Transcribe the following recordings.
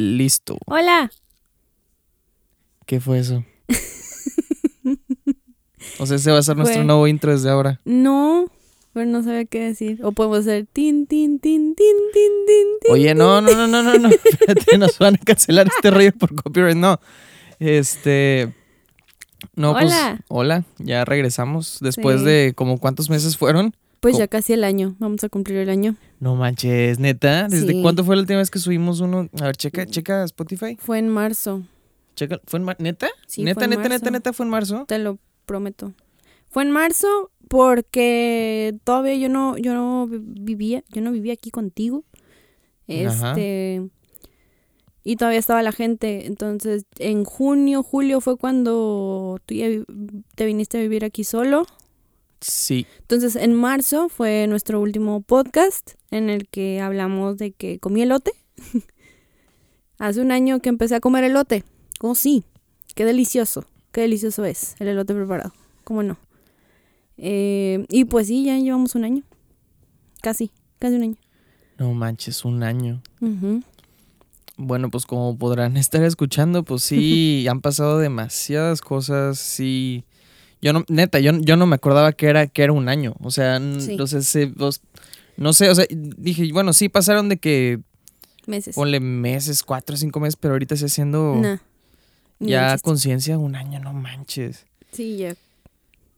Listo. Hola. ¿Qué fue eso? o sea, ese va a ser nuestro nuevo intro desde ahora. No, pero no sabía qué decir. O podemos hacer tin, tin, tin, tin, tin, tin, tin. Oye, no, no, no, no, no, no. Espérate, nos van a cancelar este rollo por copyright. No. Este. No, pues. Hola. Hola. Ya regresamos. Después Sí. de como cuántos meses fueron. Pues ya casi el año. Vamos a cumplir el año. No manches, neta. ¿Desde Sí. cuánto fue la última vez que subimos uno? A ver, checa, checa Spotify. Fue en marzo, Checa. ¿Fue en mar- ¿Neta? Sí, neta, fue en neta, neta, marzo. neta, fue en marzo. te lo prometo. Fue en marzo porque todavía yo no, yo no vi- vivía, yo no vivía aquí contigo. Ajá. Este. Y todavía estaba la gente. Entonces, en junio, julio fue cuando tú ya te viniste a vivir aquí solo. Sí. Entonces, en marzo fue nuestro último podcast en el que hablamos de que comí elote. Hace un año que empecé a comer elote. Oh, sí. Qué delicioso. Qué delicioso es el elote preparado. ¿Cómo no? Eh, y pues sí, ya llevamos un año. Casi, casi un año. No manches, un año. Ujú. Bueno, pues como podrán estar escuchando, pues sí, han pasado demasiadas cosas, sí. Yo no, neta, yo, yo no me acordaba que era, que era un año. O sea, Sí. se- os- no sé, o sea, dije, bueno, sí pasaron de que Meses. ponle meses, cuatro o cinco meses, pero ahorita se haciendo Nah, ya conciencia un año, no manches. Sí, ya.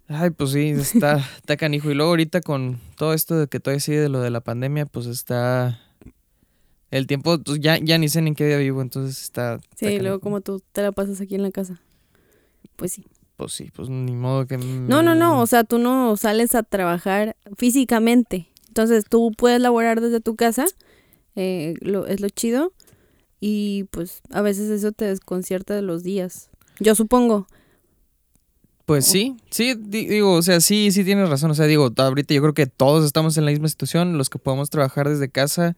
Ay, pues sí, está, está canijo. Y luego ahorita con todo esto de que todavía sigue de lo de la pandemia, pues está... El tiempo, pues ya, ya ni sé ni en qué día vivo, entonces está... está Sí, luego canijo. como tú te la pasas aquí en la casa. Pues sí. Pues sí, pues ni modo que... No, no, no, o sea, tú no sales a trabajar físicamente. Entonces tú puedes laborar desde tu casa, eh, lo, es lo chido, y pues a veces eso te desconcierta de los días. Yo supongo. Pues sí, sí, di- digo, o sea, sí, sí tienes razón. O sea, digo, ahorita yo creo que todos estamos en la misma situación, los que podemos trabajar desde casa,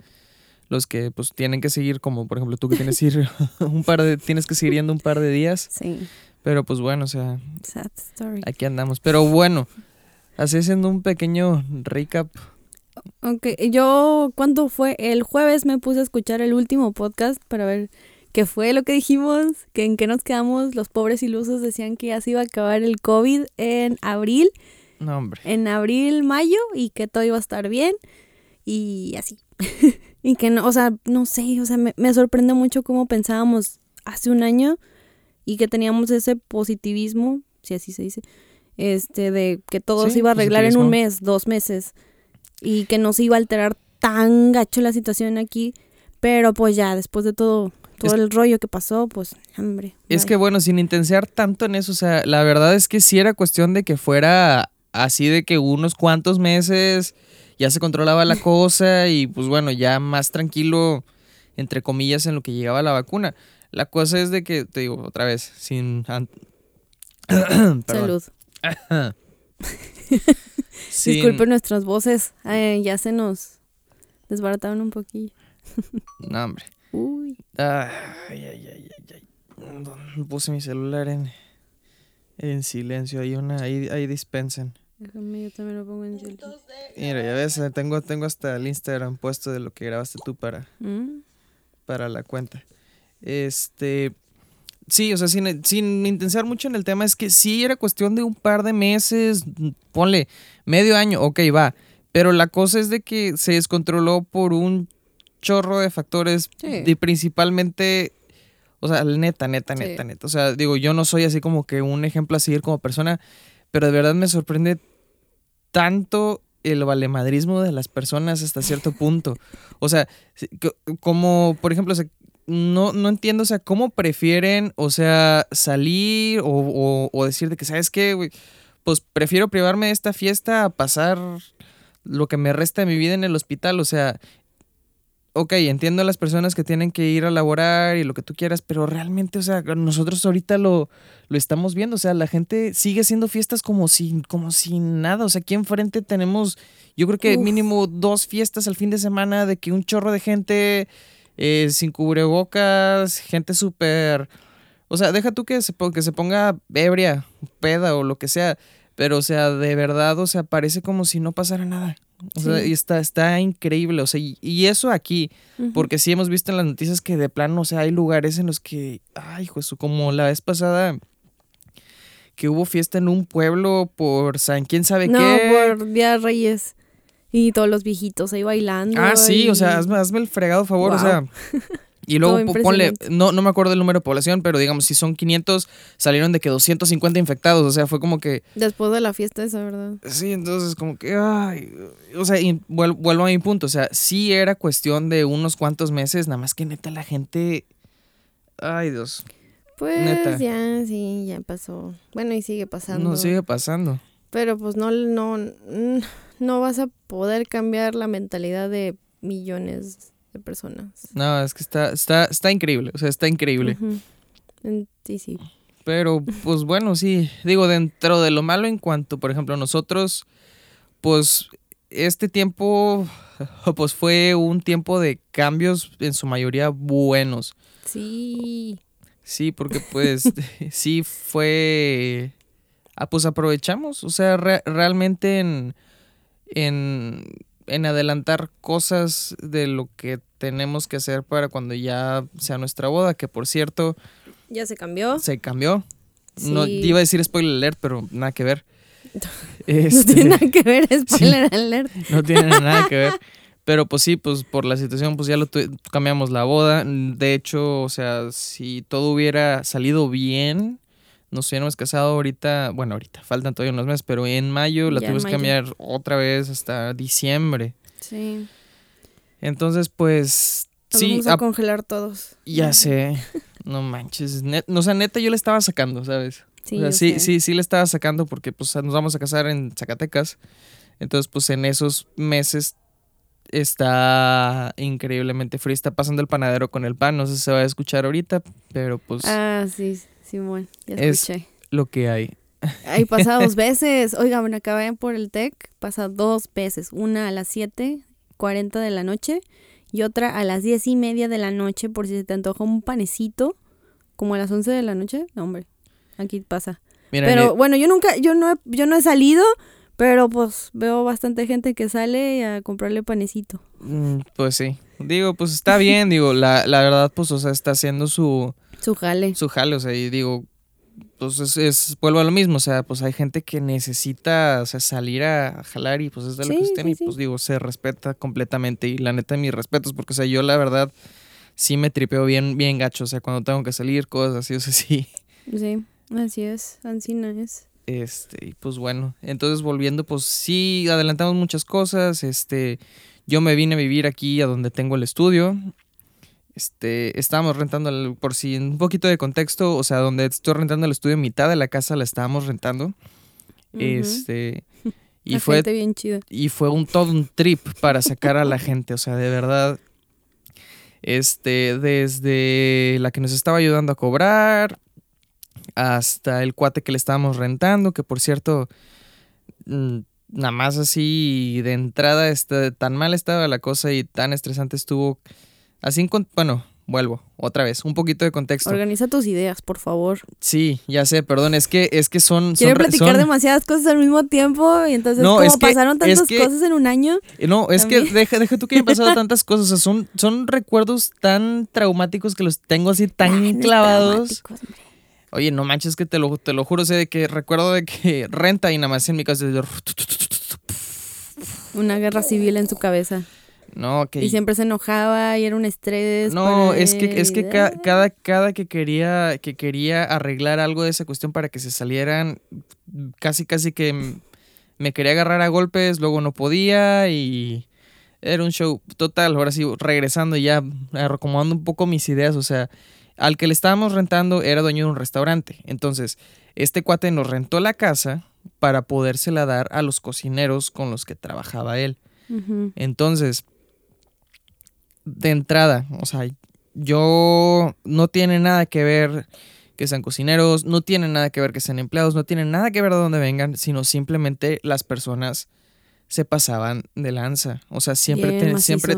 los que pues tienen que seguir, como por ejemplo tú que tienes que ir un par de, tienes que seguir yendo un par de días, Sí, pero pues bueno, o sea, sad story. aquí andamos. Pero bueno, así haciendo un pequeño recap. Ok, yo cuando fue el jueves me puse a escuchar el último podcast para ver qué fue lo que dijimos, que en qué nos quedamos. Los pobres ilusos decían que ya se iba a acabar el COVID en abril, No, hombre. en abril, mayo y que todo iba a estar bien y así. y que no, o sea, no sé, o sea, me, me sorprende mucho cómo pensábamos hace un año y que teníamos ese positivismo, si así se dice, este, de que todo Sí, se iba a arreglar en un mes, dos meses y que no se iba a alterar tan gacho la situación aquí, pero pues ya, después de todo, todo Es- el rollo que pasó, pues, hombre. Es que bueno, sin intensiar tanto en eso, o sea, la verdad es que sí era cuestión de que fuera así de que unos cuantos meses ya se controlaba la cosa y pues bueno, ya más tranquilo, entre comillas, en lo que llegaba la vacuna. La cosa es de que, te digo otra vez, sin... Salud. Sin- Disculpen nuestras voces, eh, ya se nos desbarataron un poquillo. No, hombre. Uy. Ay, ay, ay, ay, ay. Puse mi celular en, en silencio. Hay una, ahí, ahí dispensen. Déjame, yo también lo pongo en silencio. Mira, ya ves, eh, tengo, tengo hasta el Instagram puesto de lo que grabaste tú para, Mm, para la cuenta. Este. Sí, o sea, sin, sin intensiar mucho en el tema, es que sí era cuestión de un par de meses, ponle medio año, ok, va. Pero la cosa es de que se descontroló por un chorro de factores Sí. y principalmente, o sea, neta, neta, Sí. neta, neta. O sea, digo, yo no soy así como que un ejemplo a seguir como persona, pero de verdad me sorprende tanto el valemadrismo de las personas hasta cierto punto. O sea, como, por ejemplo, no, no entiendo, o sea, cómo prefieren, o sea, salir o, o, o decir de que, ¿sabes qué, güey? Pues prefiero privarme de esta fiesta a pasar lo que me resta de mi vida en el hospital. O sea, ok, entiendo a las personas que tienen que ir a laborar y lo que tú quieras, pero realmente, o sea, nosotros ahorita lo, lo estamos viendo. O sea, la gente sigue haciendo fiestas como si, como si nada. O sea, aquí enfrente tenemos, yo creo que Uf. mínimo dos fiestas al fin de semana de que un chorro de gente eh, sin cubrebocas, gente súper... O sea, deja tú que se, que se ponga ebria, peda o lo que sea. Pero, o sea, de verdad, o sea, parece como si no pasara nada. O sea, y está, está increíble. O sea, y, y eso aquí, porque sí hemos visto en las noticias que de plano, o sea, hay lugares en los que, ay, Jesús, como la vez pasada que hubo fiesta en un pueblo por San quién sabe No, qué. por Día Reyes. Y todos los viejitos ahí bailando. Ah, sí, o sea, hazme, hazme el fregado favor, o sea. Y luego ponle, no, no me acuerdo el número de población, pero digamos, si son 500, salieron de que 250 infectados, o sea, fue como que, Después de la fiesta esa, ¿verdad? sí, entonces como que, ay, o sea, y vuel- vuelvo a mi punto, o sea, sí era cuestión de unos cuantos meses, nada más que neta la gente, ay Dios, Pues Neta. ya, sí, ya pasó. Bueno, y sigue pasando. no sigue pasando. Pero pues no, no, no vas a poder cambiar la mentalidad de millones de personas. No, es que está, está, está increíble, o sea, está increíble. Sí, sí. Pero, pues bueno, sí, digo, dentro de lo malo en cuanto, por ejemplo, nosotros, pues este tiempo, pues fue un tiempo de cambios en su mayoría buenos. Sí. Sí, porque pues sí fue, ah, pues aprovechamos, o sea, re- realmente en, en, en adelantar cosas de lo que tenemos que hacer para cuando ya sea nuestra boda, que por cierto, ¿Ya se cambió? se cambió. No, Sí. iba a decir spoiler alert, pero nada que ver. No Este, tiene nada que ver, spoiler alert. no tiene nada que ver. Pero pues sí, pues por la situación, pues ya lo cambiamos la boda. De hecho, o sea, si todo hubiera salido bien, nos hubiéramos casado ahorita, bueno, ahorita, faltan todavía unos meses, pero en mayo la tuvimos que cambiar otra vez hasta diciembre. Sí. Entonces, pues Nos sí, vamos a congelar todos. ya sé. No manches, net- o sea, neta yo le estaba sacando, ¿sabes? Sí, o sea, yo sí, sé. sí, sí le estaba sacando porque pues nos vamos a casar en Zacatecas. Entonces, pues en esos meses está increíblemente frío. Está pasando el panadero con el pan. No sé si se va a escuchar ahorita, pero pues Ah, sí, Simón, ya Es- escuché. lo que hay. Ahí pasa dos veces. Oigan, acá vayan por el TEC, pasa dos veces. Una a las 7.40 de la noche y otra a las diez y media de la noche por si se te antoja un panecito, como a las 11 de la noche. No, hombre, aquí pasa. Mira, pero bueno, yo nunca, yo no he, yo no he salido, pero pues veo bastante gente que sale a comprarle panecito. mm, pues sí. Digo, pues está bien, digo, la, la verdad, pues, o sea, está haciendo su, Su jale. su jale, o sea, y digo, pues es, es- vuelvo a lo mismo, o sea, pues hay gente que necesita, o sea, salir a jalar y pues es de lo Sí, que estén sí, y sí. pues digo, se respeta completamente y la neta mis respetos, porque o sea, yo la verdad sí me tripeo bien, bien gacho, o sea, cuando tengo que salir, cosas así, o sea, sí. Sí, así es, Ancina es. Este, y pues bueno, entonces volviendo, pues sí, adelantamos muchas cosas, este, yo me vine a vivir aquí a donde tengo el estudio, este, estábamos rentando, el- por si un poquito de contexto, o sea, donde estoy rentando el estudio, mitad de la casa la estábamos rentando, este, y La fue, gente bien chida. y fue un todo un trip para sacar a la gente, o sea, de verdad, este, desde la que nos estaba ayudando a cobrar, hasta el cuate que le estábamos rentando, que por cierto, mm, nada más así de entrada, este, tan mal estaba la cosa y tan estresante estuvo, así, bueno, vuelvo, otra vez, un poquito de contexto. Organiza tus ideas, por favor. Sí, ya sé, perdón, es que, es que son... re- platicar son- demasiadas cosas al mismo tiempo y entonces No, como es que- pasaron es tantas que- cosas en un año. Eh, No, es que deja, deja tú que hayan pasado tantas cosas. O sea, son, son recuerdos tan traumáticos que los tengo así tan Ay, clavados. Oye, no manches que te lo, te lo juro, sé de que recuerdo de que renta y nada más en mi casa. Una guerra civil en su cabeza. No, que Y siempre se enojaba y era un estrés. no, para es que, es que ca- cada, cada que quería, que quería arreglar algo de esa cuestión para que se salieran, casi casi que me quería agarrar a golpes, luego no podía y era un show total. Ahora sí, regresando y ya, acomodando un poco mis ideas, o sea, al que le estábamos rentando era dueño de un restaurante. Entonces, este cuate nos rentó la casa para podérsela dar a los cocineros con los que trabajaba él. Entonces, de entrada, o sea, yo no tiene nada que ver que sean cocineros, no tiene nada que ver que sean empleados, no tiene nada que ver de dónde vengan, sino simplemente las personas se pasaban de lanza. O sea, siempre, Bien ten- macizo. siempre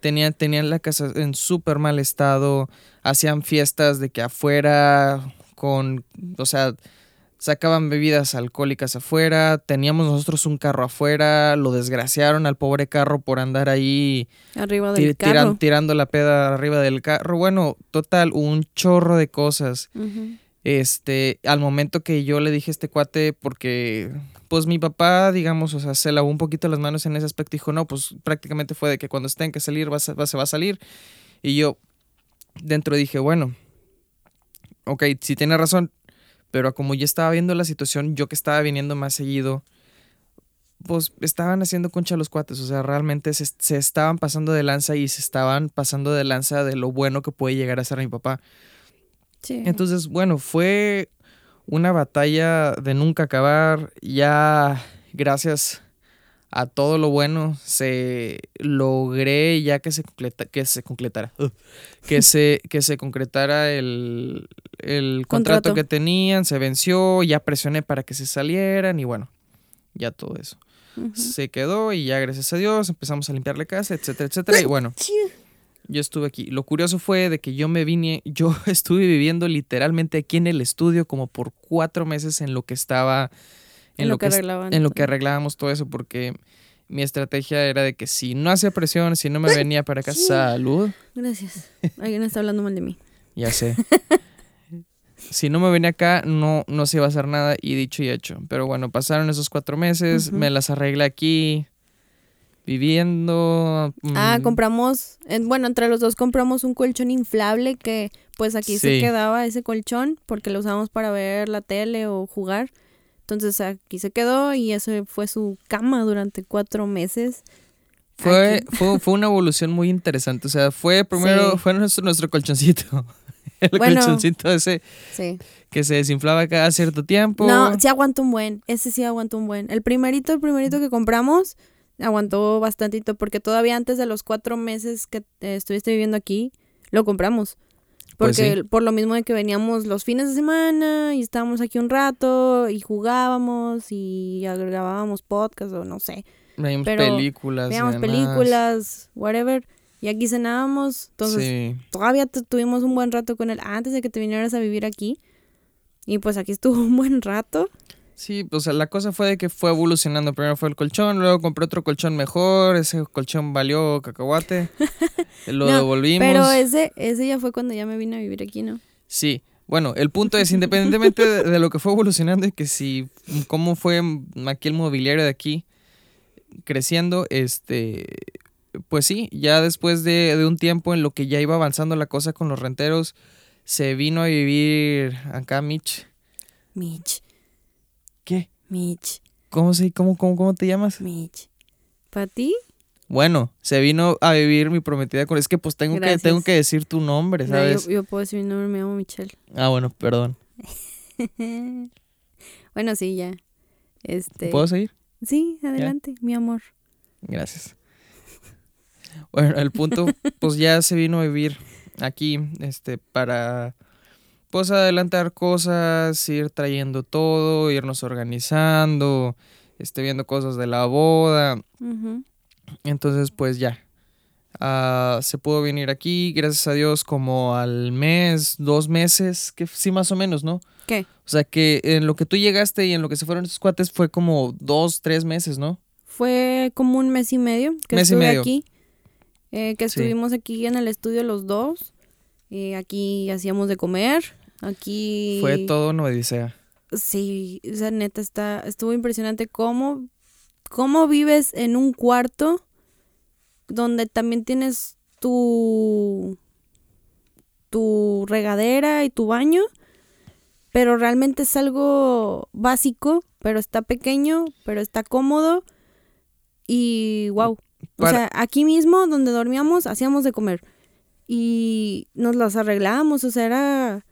tenían, tenían la casa en súper mal estado, hacían fiestas de que afuera, con, o sea, sacaban bebidas alcohólicas afuera, teníamos nosotros un carro afuera, lo desgraciaron al pobre carro por andar ahí Arriba del carro. tirando la peda arriba del carro. Bueno, total, un chorro de cosas. Este, al momento que yo le dije a este cuate, porque, pues mi papá, digamos, o sea, se lavó un poquito las manos en ese aspecto, dijo, no, pues prácticamente fue de que cuando estén que salir, va, se va a salir. Y yo, dentro dije, bueno, ok, sí tiene razón, pero como ya estaba viendo la situación, yo que estaba viniendo más seguido, pues estaban haciendo concha los cuates, o sea, realmente se, se estaban pasando de lanza y se estaban pasando de lanza de lo bueno que puede llegar a ser mi papá. Sí. Entonces, bueno, fue una batalla de nunca acabar. Ya, gracias a todo lo bueno, se logré ya que se completa, que se concretara, uh, que se, que se concretara el, el contrato, Contrato. que tenían, se venció, ya presioné para que se salieran y bueno, ya todo eso. Se quedó y ya gracias a Dios empezamos a limpiar la casa, etcétera, etcétera. Y bueno, yo estuve aquí. Lo curioso fue de que yo me vine, yo estuve viviendo literalmente aquí en el estudio como por cuatro meses en lo que estaba, en, lo, que, es- arreglaban en lo todo. que arreglábamos todo eso, porque mi estrategia era de que si no hacía presión, si no me venía para acá, salud, Gracias. Alguien está hablando mal de mí. ya sé. Si no me venía acá, no, no se iba a hacer nada y dicho y hecho. Pero bueno, pasaron esos cuatro meses, me las arreglé aquí, viviendo. Ah, mm, compramos, eh, bueno, entre los dos compramos un colchón inflable que pues aquí se quedaba ese colchón porque lo usábamos para ver la tele o jugar. Entonces aquí se quedó y eso fue su cama durante cuatro meses. Fue, fue, fue una evolución muy interesante. O sea, fue primero, Sí. fue nuestro, nuestro colchoncito. El Bueno. colchoncito ese Sí. que se desinflaba cada cierto tiempo. No, sí aguantó un buen. Ese sí aguantó un buen. El primerito, el primerito que compramos, aguantó bastantito porque todavía antes de los cuatro meses que eh, estuviste viviendo aquí, lo compramos. Pues Porque sí. por lo mismo de que veníamos los fines de semana y estábamos aquí un rato y jugábamos y grabábamos podcast o no sé. Veíamos pero películas. Veíamos películas, whatever. Y aquí cenábamos. Entonces sí. todavía tu- tuvimos un buen rato con él antes de que te vinieras a vivir aquí. Y pues aquí estuvo un buen rato. Sí, o sea, la cosa fue de que fue evolucionando. Primero fue el colchón, luego compré otro colchón mejor. Ese colchón valió cacahuate. Lo No, devolvimos. Pero ese, ese ya fue cuando ya me vine a vivir aquí, ¿no? Sí, bueno, el punto es, independientemente de, de lo que fue evolucionando y que si, cómo fue aquí el mobiliario de aquí creciendo, este, pues sí, ya después de, de un tiempo en lo que ya iba avanzando la cosa con los renteros, se vino a vivir acá Mitch. Mitch. Mitch, ¿Cómo, se, cómo, cómo, cómo te llamas? Mitch. ¿Para ti? Bueno, se vino a vivir mi prometida con... Es que pues tengo, que, tengo que decir tu nombre, No, ¿sabes? yo, yo puedo decir mi nombre, me llamo Michelle. Ah, bueno, perdón. bueno, sí, ya. Este. ¿Puedo seguir? Sí, adelante, mi amor. Gracias. Bueno, el punto, pues ya se vino a vivir aquí, este, para, pues adelantar cosas, ir trayendo todo, irnos organizando, este, viendo cosas de la boda. Entonces, pues ya, ah, se pudo venir aquí, gracias a Dios, como al mes, dos meses, que sí, más o menos, ¿no? ¿Qué? O sea, que en lo que tú llegaste y en lo que se fueron esos cuates fue como dos, tres meses, ¿no? Fue como un mes y medio que Mes y medio. aquí. eh, que Sí. estuvimos aquí en el estudio los dos. Eh, aquí hacíamos de comer. Aquí. Fue todo una odisea. Sí, o sea, neta, está, estuvo impresionante cómo, cómo vives en un cuarto donde también tienes tu, tu regadera y tu baño, pero realmente es algo básico, pero está pequeño, pero está cómodo y wow. O sea, aquí mismo donde dormíamos hacíamos de comer y nos las arreglábamos, o sea, era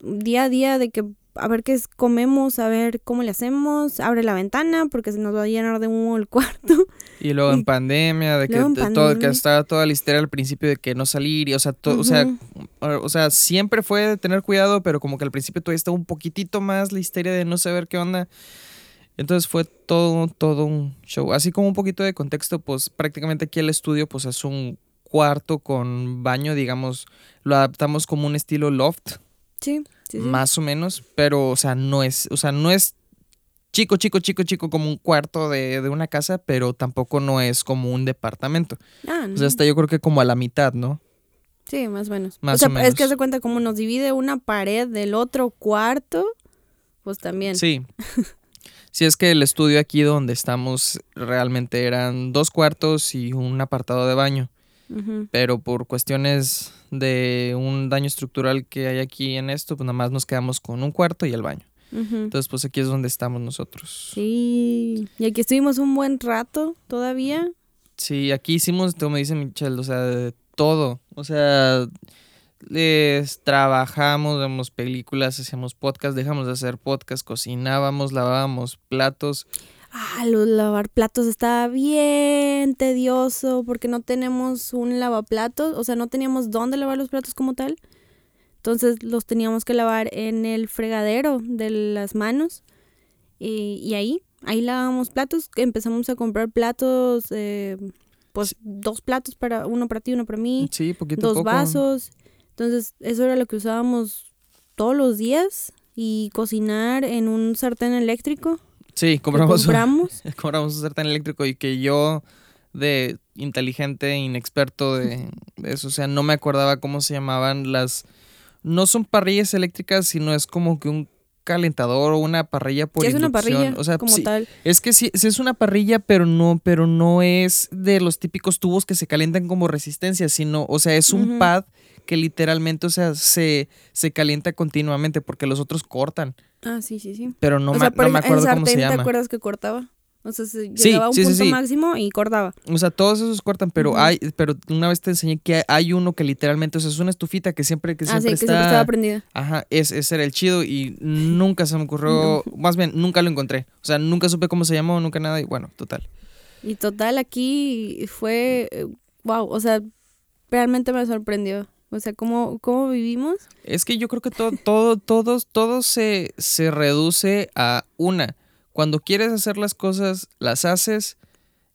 día a día de que a ver qué comemos, a ver cómo le hacemos, abre la ventana porque se nos va a llenar de humo el cuarto. Y luego en pandemia, de que, todo, que estaba toda la histeria al principio de que no salir, y, o sea, to- o, sea, Ujú. o o sea, siempre fue de tener cuidado, pero como que al principio todavía estaba un poquitito más la histeria de no saber qué onda. Entonces fue todo, todo un show. Así como un poquito de contexto, pues prácticamente aquí el estudio pues es un cuarto con baño, digamos, lo adaptamos como un estilo loft. Sí, sí, sí. más o menos, pero, o sea, no es, o sea, no es chico, chico, chico, chico como un cuarto de, de una casa, pero tampoco no es como un departamento. Ah, O sea, no. está yo creo que como a la mitad, ¿no? Sí, más o menos. Más o sea, o es menos. que hace cuenta como nos divide una pared del otro cuarto, pues también. Sí. Sí, es que el estudio aquí donde estamos realmente eran dos cuartos y un apartado de baño, Pero por cuestiones de un daño estructural que hay aquí en esto, pues nada más nos quedamos con un cuarto y el baño. Entonces, pues aquí es donde estamos nosotros. Sí. Y aquí estuvimos un buen rato todavía. Sí, aquí hicimos, como dice Michelle, o sea, de todo. O sea, les trabajamos, vemos películas, hacíamos podcast, dejamos de hacer podcast, cocinábamos, lavábamos platos. Ah, lo de lavar platos está bien tedioso porque no tenemos un lavaplatos, o sea, no teníamos dónde lavar los platos como tal. Entonces los teníamos que lavar en el fregadero de las manos y, y ahí, ahí lavábamos platos. Empezamos a comprar platos, eh, pues dos platos para uno para ti, uno para mí, Sí, poquito dos poco. vasos. Entonces eso era lo que usábamos todos los días y cocinar en un sartén eléctrico. Sí, compramos, compramos. compramos un sartén eléctrico y que yo de inteligente, inexperto de, de eso, o sea, no me acordaba cómo se llamaban las... No son parrillas eléctricas, sino es como que un calentador o una parrilla por Sí, es una inducción. parrilla o sea, como sí, tal. Es que sí, sí es una parrilla, pero no, pero no es de los típicos tubos que se calientan como resistencia, sino, o sea, es un Ujú. pad que literalmente, o sea, se, se calienta continuamente porque los otros cortan, Ah, sí, sí, sí. pero no, o me, sea, no pero me acuerdo cómo se ¿te llama. acuerdas que cortaba? O sea, se Sí, llegaba a un sí, punto sí. máximo y cortaba. O sea, todos esos cortan, pero hay, pero una vez te enseñé que hay uno que literalmente, o sea, es una estufita que siempre, que ah, siempre que está. siempre estaba prendida. Ajá, es, ese era el chido y nunca se me ocurrió, más bien, nunca lo encontré. O sea, nunca supe cómo se llamó, nunca nada, y bueno, total. Y total, aquí fue, wow, o sea, realmente me sorprendió. O sea, cómo, cómo vivimos. Es que yo creo que todo, todo, todos, todo se, se reduce a una. Cuando quieres hacer las cosas, las haces,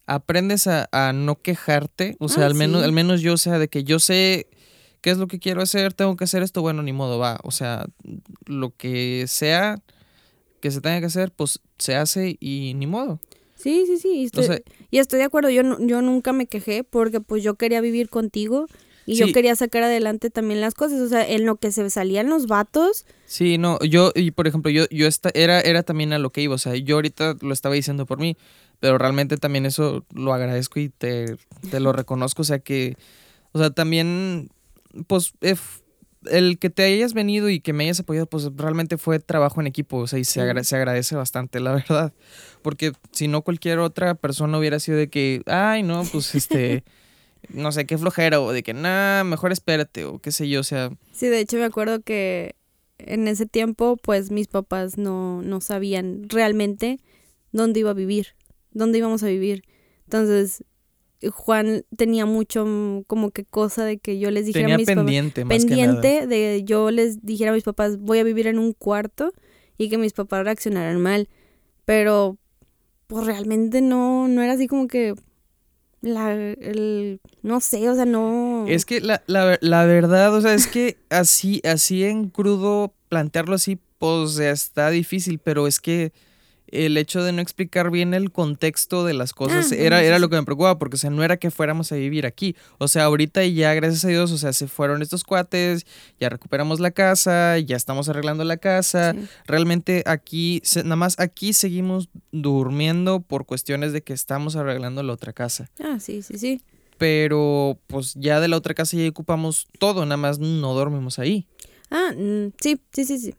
aprendes a, a no quejarte. O sea, Ah, al menos, sí. al menos yo, o sea, de que yo sé qué es lo que quiero hacer, tengo que hacer esto, bueno, ni modo, va. O sea, lo que sea que se tenga que hacer, pues se hace y ni modo. Sí, sí, sí. Y estoy, O sea, y estoy de acuerdo, yo, yo nunca me quejé porque pues yo quería vivir contigo y yo quería sacar adelante también las cosas. O sea, en lo que se salían los vatos, Sí, no, yo, y por ejemplo, yo, yo esta, era, era también a lo que iba, o sea, yo ahorita lo estaba diciendo por mí, pero realmente también eso lo agradezco y te, te lo reconozco, o sea que, o sea, también, pues, if- el que te hayas venido y que me hayas apoyado, pues realmente fue trabajo en equipo, o sea, y se, agra- se agradece bastante, la verdad, porque si no cualquier otra persona hubiera sido de que, ay, no, pues, este, no sé, qué flojera, o de que, nah, mejor espérate, o qué sé yo, o sea, Sí, de hecho me acuerdo que en ese tiempo pues mis papás no, no sabían realmente dónde iba a vivir, dónde íbamos a vivir. Entonces Juan tenía mucho mm, como que cosa de que yo les dijera tenía a mis papás, pendiente, más que nada. pendiente de yo les dijera a mis papás voy a vivir en un cuarto y que mis papás reaccionaran mal. Pero pues realmente no, no era así como que la, el, no sé, o sea, no... Es que la, la, la verdad, o sea, es que así, así en crudo plantearlo así, pues está difícil, pero es que el hecho de no explicar bien el contexto de las cosas Ah, era, era lo que me preocupaba, porque o sea, no era que fuéramos a vivir aquí. O sea, ahorita ya, gracias a Dios, o sea, se fueron estos cuates, ya recuperamos la casa, ya estamos arreglando la casa. Sí. Realmente aquí, se- nada más aquí seguimos durmiendo por cuestiones de que estamos arreglando la otra casa. Ah, sí, sí, sí. Pero pues ya de la otra casa ya ocupamos todo, nada más no dormimos ahí. Ah, mm, sí, sí, sí, sí.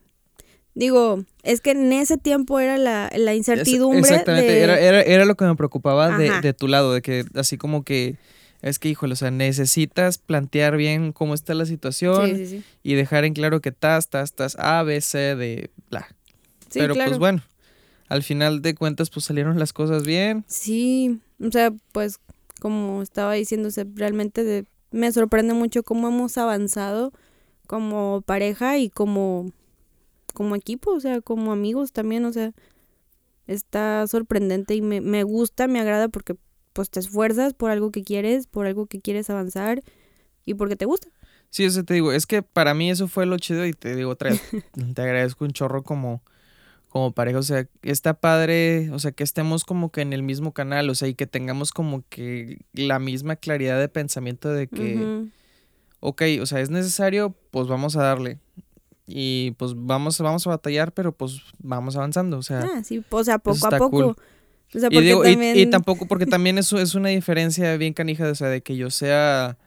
Digo, es que en ese tiempo era la, la Es- incertidumbre Exactamente, de... era, era, era lo que me preocupaba de, de tu lado, de que así como que, es que híjole, o sea, necesitas plantear bien cómo está la situación Sí, sí, sí. y dejar en claro que tas, tas, tas, A, B, C, de bla. Pero claro. pues bueno, al final de cuentas pues salieron las cosas bien. Sí, o sea, pues como estaba diciéndose, realmente de- me sorprende mucho cómo hemos avanzado como pareja y como, como equipo, o sea, como amigos también, o sea, está sorprendente y me, me gusta, me agrada porque pues te esfuerzas por algo que quieres, por algo que quieres avanzar y porque te gusta. Sí, eso te digo, es que para mí eso fue lo chido y te digo otra vez, te agradezco un chorro como, como pareja, o sea, está padre, o sea, que estemos como que en el mismo canal, o sea, y que tengamos como que la misma claridad de pensamiento de que, ok, o sea, es necesario, pues vamos a darle. Y pues vamos, vamos a batallar, pero pues vamos avanzando, o sea. Ah, sí, o sea, poco a poco. cool. O sea, Y, porque digo, y- también... y, tampoco, porque también eso es una diferencia bien canija, o sea, de que yo sea,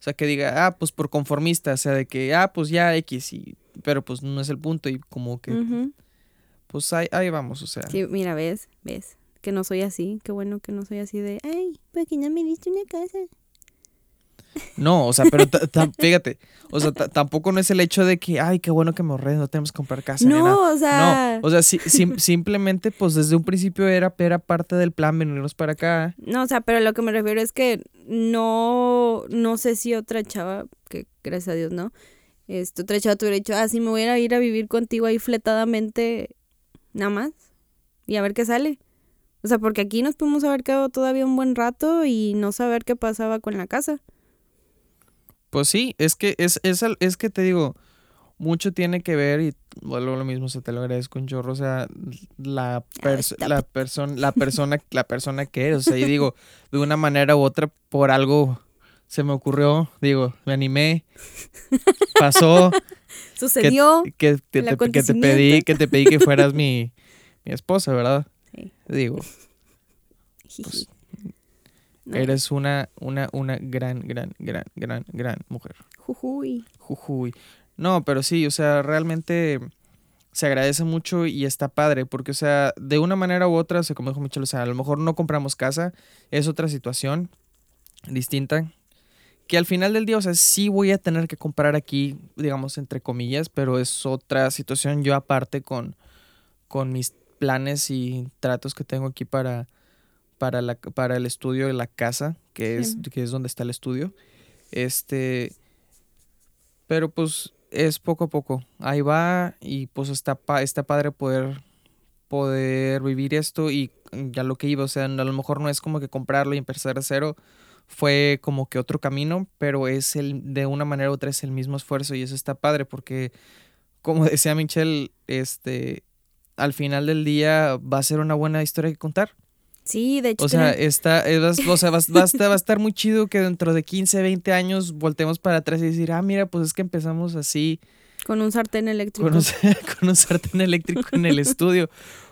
o sea, que diga, ah, pues por conformista, o sea, de que, ah, pues ya X, y, pero pues no es el punto, y como que, pues ahí, ahí vamos, o sea. Sí, mira, ves, ves, que no soy así, qué bueno que no soy así de, ay, ¿por qué no me diste una casa? No, o sea, pero fíjate, o sea, ta- tampoco no es el hecho de que, ay, qué bueno que me ahorré, no tenemos que comprar casa. ni nada. No, o sea, No, o sea, sí- sim- simplemente, pues desde un principio era, era parte del plan venirnos para acá. no, o sea, pero lo que me refiero es que no, no sé si otra chava, que gracias a Dios, ¿no? Este, otra chava te hubiera dicho, ah, sí, me voy a ir a vivir contigo ahí fletadamente, nada más, y a ver qué sale. O sea, porque aquí nos pudimos haber quedado todavía un buen rato y no saber qué pasaba con la casa. Pues sí, es que es, es, es que te digo, mucho tiene que ver y vuelvo a lo mismo, se te lo agradezco un chorro, o sea, la, la persona, la persona, la persona que eres, o sea, y digo, de una manera u otra, por algo se me ocurrió, digo, me animé, pasó, Sucedió. que te, te- que te pedí, que te pedí que fueras mi, mi esposa, ¿verdad? Sí. Digo, pues, No. eres una, una, una gran, gran, gran, gran, gran mujer. Jujuy. Jujuy. No, pero sí, o sea, realmente se agradece mucho y está padre, porque, o sea, de una manera u otra, o sea, como dijo Michelle, o sea, a lo mejor no compramos casa, es otra situación distinta, que al final del día, o sea, sí voy a tener que comprar aquí, digamos, entre comillas, pero es otra situación yo aparte con, con mis planes y tratos que tengo aquí para, para, la, para el estudio de la casa, que, Sí. es, que es donde está el estudio. Este, pero pues es poco a poco. Ahí va y pues está, está padre poder, poder vivir esto y ya lo que iba, o sea, a lo mejor no es como que comprarlo y empezar de cero. Fue como que otro camino, pero es el, de una manera u otra es el mismo esfuerzo y eso está padre porque, como decía Michelle, este, al final del día va a ser una buena historia que contar. Sí, de hecho. O sea, está, eh, o sea, va, a estar, va a estar muy chido que dentro de 15, 20 años voltemos para atrás y decir, ah, mira, pues es que empezamos así con un sartén eléctrico. con un, con un sartén eléctrico en el estudio.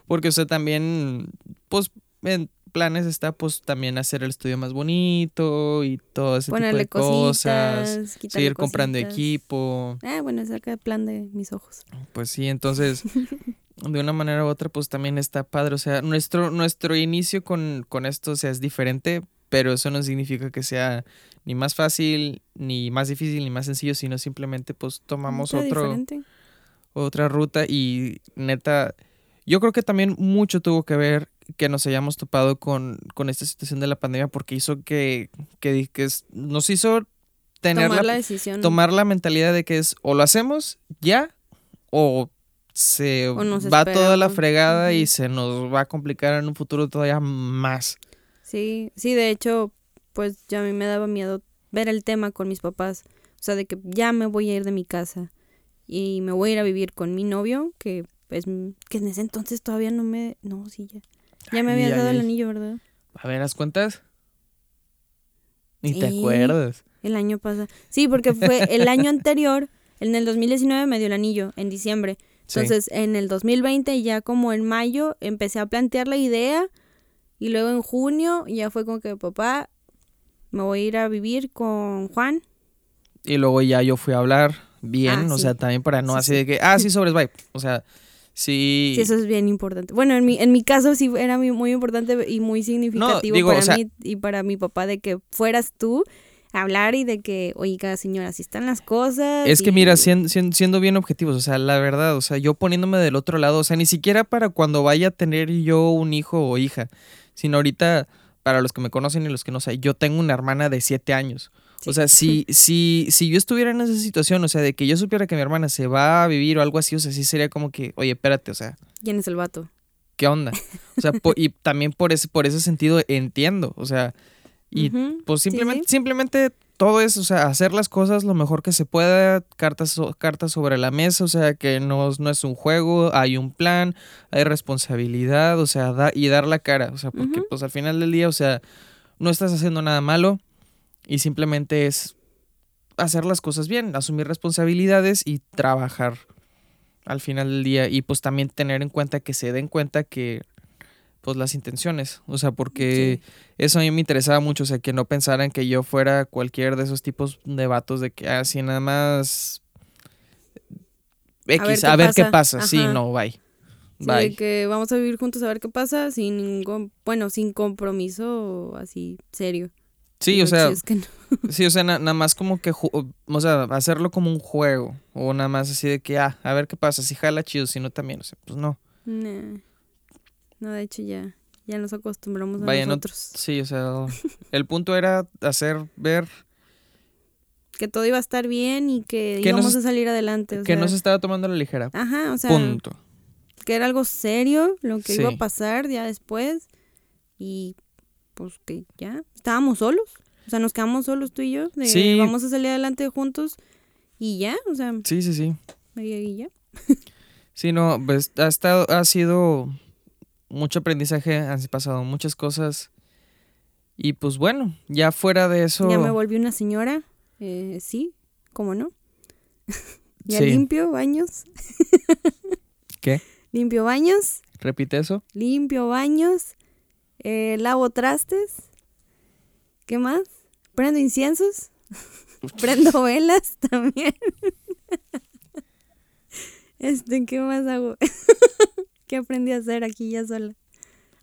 Porque, o sea, también, pues, en planes está, pues, también hacer el estudio más bonito y todo ese Ponerle tipo de cosas. cositas. Seguir comprando equipo. Ah, bueno, es acá el plan de mis ojos. Pues sí, entonces, de una manera u otra, pues también está padre. O sea, nuestro, nuestro inicio con, con esto, o sea, es diferente, pero eso no significa que sea ni más fácil, ni más difícil, ni más sencillo, sino simplemente, pues, tomamos otro, diferente. otra ruta y neta, yo creo que también mucho tuvo que ver que nos hayamos topado con, con esta situación de la pandemia porque hizo que, que, que es- nos hizo tener Tomar la, la decisión. tomar la mentalidad de que es o lo hacemos ya o se O va toda la fregada y se nos va a complicar en un futuro todavía más. Sí, sí, de hecho, pues ya a mí me daba miedo ver el tema con mis papás. O sea, de que ya me voy a ir de mi casa y me voy a ir a vivir con mi novio, que pues que en ese entonces todavía no me... No, sí, ya. Ya me habías ay, dado el anillo, ¿verdad? A ver, ¿las cuentas? Ni te acuerdas. El año pasado. Sí, porque fue el año anterior, en el 2019 me dio el anillo, en diciembre. Sí. Entonces, en el 2020, ya como en mayo, empecé a plantear la idea. Y luego en junio, ya fue como que, papá, me voy a ir a vivir con Juan. Y luego ya yo fui a hablar bien, Ah, o sí. sea, también para no Sí, así sí. de que, ah, sí, sobres, bye. O sea, sí. Sí, eso es bien importante. Bueno, en mi, en mi caso sí era muy, importante y muy significativo digo, para o sea- mí y para mi papá de que fueras tú a hablar y de que, oiga, señora, así están las cosas. Es que mira, siendo, siendo bien objetivos, o sea, la verdad, o sea, yo poniéndome del otro lado, o sea, ni siquiera para cuando vaya a tener yo un hijo o hija, sino ahorita, para los que me conocen y los que no sé, yo tengo una hermana de siete años. Sí. O sea, si, si, si yo estuviera en esa situación, o sea, de que yo supiera que mi hermana se va a vivir o algo así, o sea, sí sería como que, oye, espérate, o sea, ¿Quién es el vato? ¿qué onda? O sea, po- y también por ese, por ese sentido entiendo, o sea, y pues simplemente, sí. simplemente todo es, o sea, hacer las cosas lo mejor que se pueda, cartas, cartas sobre la mesa, o sea, que no, no es un juego, hay un plan, hay responsabilidad, o sea, da- y dar la cara, o sea, porque pues al final del día, o sea, no estás haciendo nada malo y simplemente es hacer las cosas bien, asumir responsabilidades y trabajar al final del día y pues también tener en cuenta que se den cuenta que pues las intenciones, o sea, porque eso a mí me interesaba mucho, o sea, que no pensaran que yo fuera cualquier de esos tipos de vatos de que así nada más X, a ver, qué qué pasa. pasa, sí, no, bye. Sí, Bye. que vamos a vivir juntos a ver qué pasa sin ningún, bueno, sin compromiso así serio. Sí, o sea, si es que no. sí, o sea, na- nada más como que, o sea, hacerlo como un juego, o nada más así de que, ah, a ver qué pasa, si jala chido, si no también, o sea, pues no. Nah. No, de hecho ya, ya nos acostumbramos a Vaya, no- nosotros. Sí, o sea, el punto era hacer ver Que todo iba a estar bien y que Que no íbamos a salir adelante. o que no sea, se estaba tomando la ligera. Ajá, o sea, Punto. que era algo serio lo que iba a pasar ya después. Y pues que ya estábamos solos. O sea, nos quedamos solos tú y yo. De Sí. vamos a salir adelante juntos. Y ya, o sea, Sí, sí, sí. y- ya. Sí, no, pues ha estado, ha sido mucho aprendizaje, han pasado muchas cosas. Y pues bueno, ya fuera de eso. Ya me volví una señora. Eh, sí, ¿cómo no? ya Sí. limpio baños. ¿Qué? Limpio baños. Repite eso. Limpio baños. Eh, lavo trastes. ¿Qué más? Prendo inciensos. Prendo velas también. este, ¿qué más hago? ¿Qué aprendí a hacer aquí ya sola?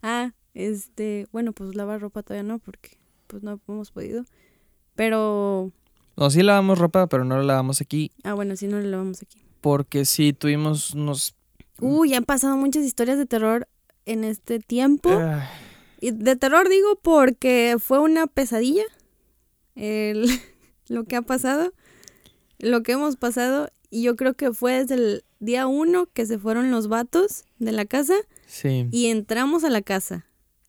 Ah, este, bueno, pues lavar ropa todavía no, porque pues no hemos podido. Pero, No, sí lavamos ropa, pero no la lavamos aquí. ah, bueno, sí no la lavamos aquí. Porque sí tuvimos unos. Uy, han pasado muchas historias de terror en este tiempo. Y de terror digo porque fue una pesadilla el- lo que ha pasado, lo que hemos pasado. Y yo creo que fue desde el día uno que se fueron los vatos de la casa sí. y entramos a la casa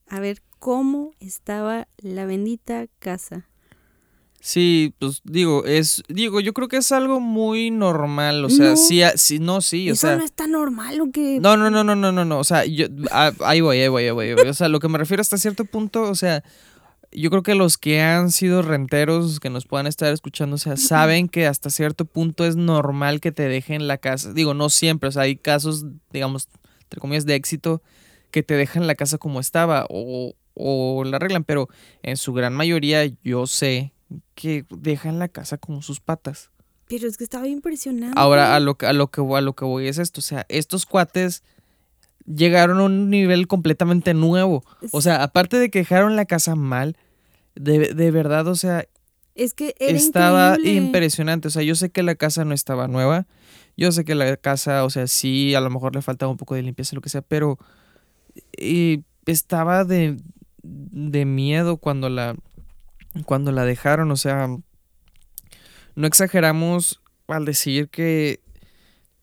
a ver cómo estaba la bendita casa. Sí, pues digo, es. Digo, yo creo que es algo muy normal. O sea, No. sí, sí, no, sí. O Eso sea. no está normal o que... No, no, no, no, no, no, no. O sea, yo, ah, ahí voy, ahí voy, ahí voy, ahí voy. O sea, lo que me refiero hasta cierto punto, o sea, yo creo que los que han sido renteros, que nos puedan estar escuchando, o sea, saben que hasta cierto punto es normal que te dejen la casa. Digo, no siempre, o sea, hay casos, digamos, entre comillas, de éxito que te dejan la casa como estaba o, o la arreglan, pero en su gran mayoría yo sé que dejan la casa como sus patas. Pero es que estaba impresionante. Ahora, a lo, que- a, lo que, voy- a lo que voy es esto. O sea, estos cuates llegaron a un nivel completamente nuevo. O sea, aparte de que dejaron la casa mal, de, de verdad, o sea, es que era estaba increíble. impresionante. O sea, yo sé que la casa no estaba nueva. Yo sé que la casa, o sea, sí, a lo mejor le faltaba un poco de limpieza, lo que sea, pero y estaba de, de miedo cuando la, cuando la dejaron. O sea, no exageramos al decir que,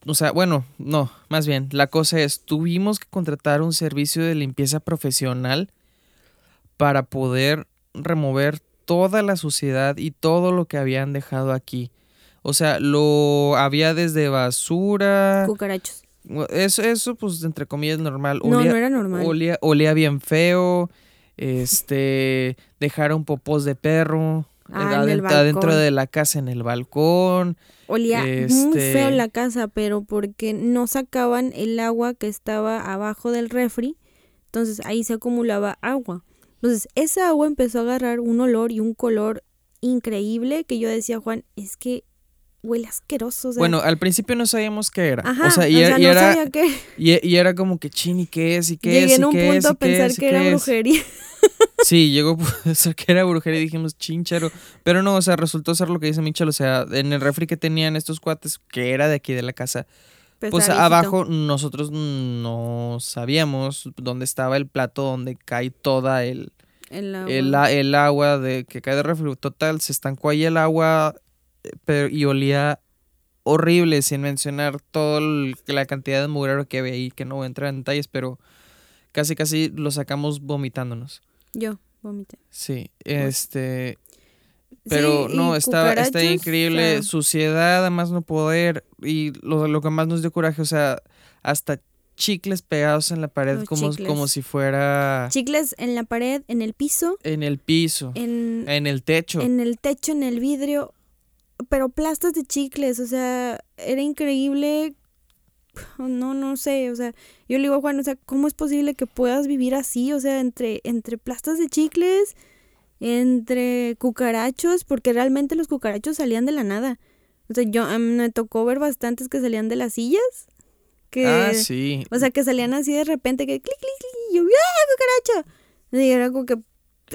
o sea, bueno, no, más bien, la cosa es, tuvimos que contratar un servicio de limpieza profesional para poder remover toda la suciedad y todo lo que habían dejado aquí. O sea, lo había desde basura. Cucarachos. Eso, eso pues, entre comillas, normal. No, no era normal. Olía, olía bien feo. Este. dejaron popós de perro. Ah, adentro de la casa, en el balcón. Olía muy Este- feo la casa, pero porque no sacaban el agua que estaba abajo del refri, entonces ahí se acumulaba agua. Entonces esa agua empezó a agarrar un olor y un color increíble que yo decía, Juan, es que huele asqueroso. o sea, bueno, al principio no sabíamos qué era. ajá, o sea, y, no era- sabía qué. y- y era como que chin, ¿y qué es? ¿Y qué Llegué es? en ¿Y un es? punto ¿Y a pensar que era brujería. Sí, llegó a pensar que era brujería y dijimos chinchero. Pero no, o sea, resultó ser lo que dice Michel. O sea, en el refri que tenían estos cuates, que era de aquí de la casa, Pues, abajo nosotros no sabíamos dónde estaba el plato donde cae toda el, El agua. el, agua de que cae de refri. Total, se estancó ahí el agua pero, y olía horrible, sin mencionar toda la cantidad de mugrero que había ahí, que no voy a entrar en detalles, pero casi casi lo sacamos vomitándonos. Yo vomité. Sí, este. Pero Sí, no, está, está increíble. Suciedad, además no poder. Y lo, lo que más nos dio coraje, o sea, hasta chicles pegados en la pared Los como, chicles. como si fuera Chicles en la pared, en el piso, en el piso, en, en el techo. en el techo, en el vidrio, pero plastas de chicles, o sea, era increíble. No, no sé, o sea, yo le digo a Juan, o sea, ¿cómo es posible que puedas vivir así? O sea, entre, entre plastas de chicles, entre cucarachos, porque realmente los cucarachos salían de la nada. O sea, yo me tocó ver bastantes que salían de las sillas. Que, Ah, sí. O sea, que salían así de repente, que clic, clic, clic, y yo, ¡ah, cucaracha! Y era como que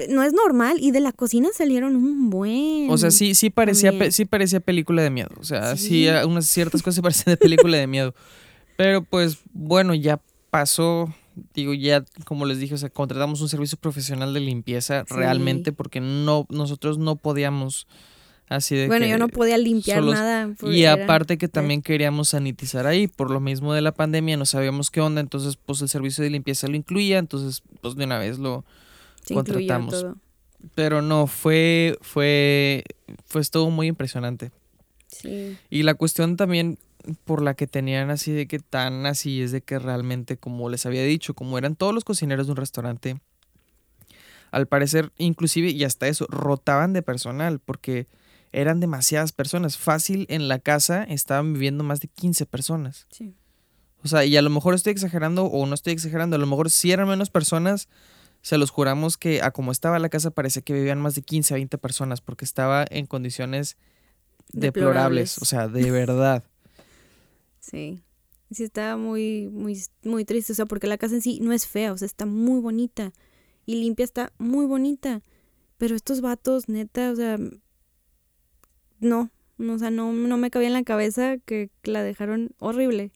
no es normal. Y de la cocina salieron un buen. O sea, sí, sí parecía, pe- sí parecía película de miedo. O sea, sí, unas ciertas cosas parecían de película de miedo. Pero pues, bueno, ya pasó. Digo, ya, como les dije, o sea, contratamos un servicio profesional de limpieza Sí. realmente porque no, nosotros no podíamos así de Bueno, que- yo no podía limpiar solos- nada. Y era- aparte que también queríamos sanitizar ahí, por lo mismo de la pandemia, no sabíamos qué onda, entonces pues el servicio de limpieza lo incluía, entonces pues de una vez lo... se contratamos. todo. Pero no, fue, fue, fue estuvo muy impresionante. Sí. Y la cuestión también por la que tenían así de que tan así es de que realmente, como les había dicho, como eran todos los cocineros de un restaurante, al parecer, inclusive, y hasta eso, rotaban de personal, porque eran demasiadas personas. Fácil en la casa estaban viviendo más de 15 personas. Sí. O sea, y a lo mejor estoy exagerando o no estoy exagerando, a lo mejor si eran menos personas, se los juramos que a como estaba la casa parecía que vivían más de 15 a 20 personas, porque estaba en condiciones deplorables, Deplorables. o sea, de verdad. Sí. Sí, estaba muy, muy, muy triste. O sea, porque la casa en sí no es fea, o sea, está muy bonita. Y limpia está muy bonita. Pero estos vatos, neta, o sea. No. no, O sea, no, no me cabía en la cabeza que la dejaron horrible.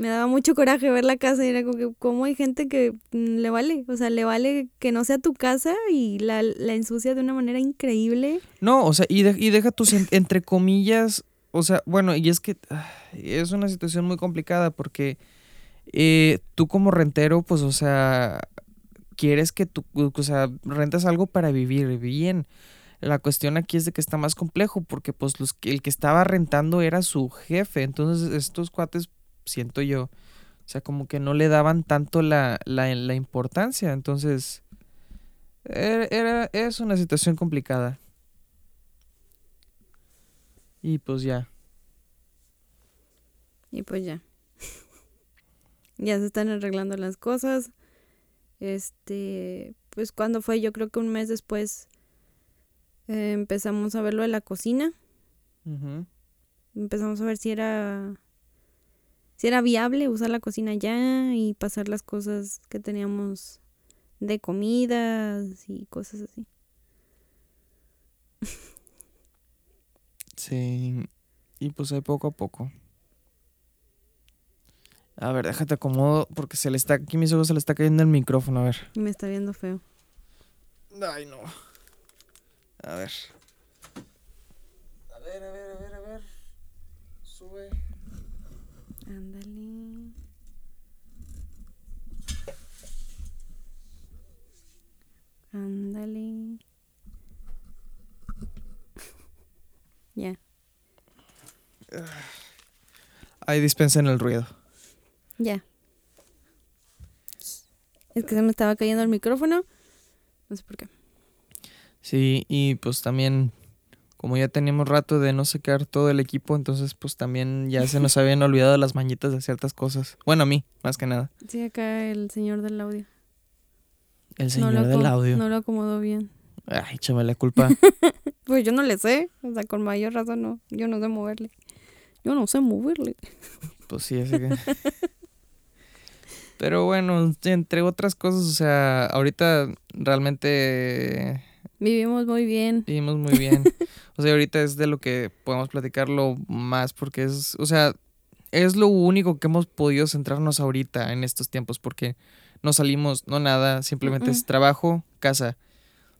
Me daba mucho coraje ver la casa y era como que, ¿cómo hay gente que mm, le vale? O sea, le vale que no sea tu casa y la, la ensucia de una manera increíble. No, o sea, y, de- y deja tus en- entre comillas, o sea, bueno, y es que es una situación muy complicada porque eh, tú como rentero, pues, o sea, quieres que tú, o sea, rentas algo para vivir bien. La cuestión aquí es de que está más complejo porque, pues, los, el que estaba rentando era su jefe, entonces estos cuates, siento yo, o sea, como que no le daban tanto la, la, la importancia, entonces, era, era- es una situación complicada. Y pues ya. Y pues ya. ya se están arreglando las cosas. Este, pues cuando fue, yo creo que un mes después eh, empezamos a ver lo de la cocina. Empezamos a ver si era si era viable usar la cocina ya y pasar las cosas que teníamos de comidas y cosas así. Sí. Y pues ahí poco a poco. A ver, déjate acomodo porque se le está, aquí mis ojos se le está cayendo el micrófono, a ver. Me está viendo feo. Ay, no. A ver. A ver, a ver, a ver, a ver. Sube. Ándale. Ándale. Ya. Ahí dispensen el ruido. Ya. Es que se me estaba cayendo el micrófono. No sé por qué. Sí, y pues también, como ya teníamos rato de no secar todo el equipo, entonces pues también ya se nos habían olvidado las mañitas de ciertas cosas. Bueno, a mí, más que nada. Sí, acá el señor del audio. El señor no del audio. No lo acomodó bien. Ay, échame la culpa. Pues yo no le sé. O sea, con mayor razón no. Yo no sé moverle. Yo no sé moverle. Pues sí, así que. Pero bueno, entre otras cosas, o sea, ahorita realmente Vivimos muy bien. vivimos muy bien. O sea, ahorita es de lo que podemos platicarlo más porque es, o sea, es lo único que hemos podido centrarnos ahorita en estos tiempos porque no salimos, no nada, simplemente es trabajo, casa.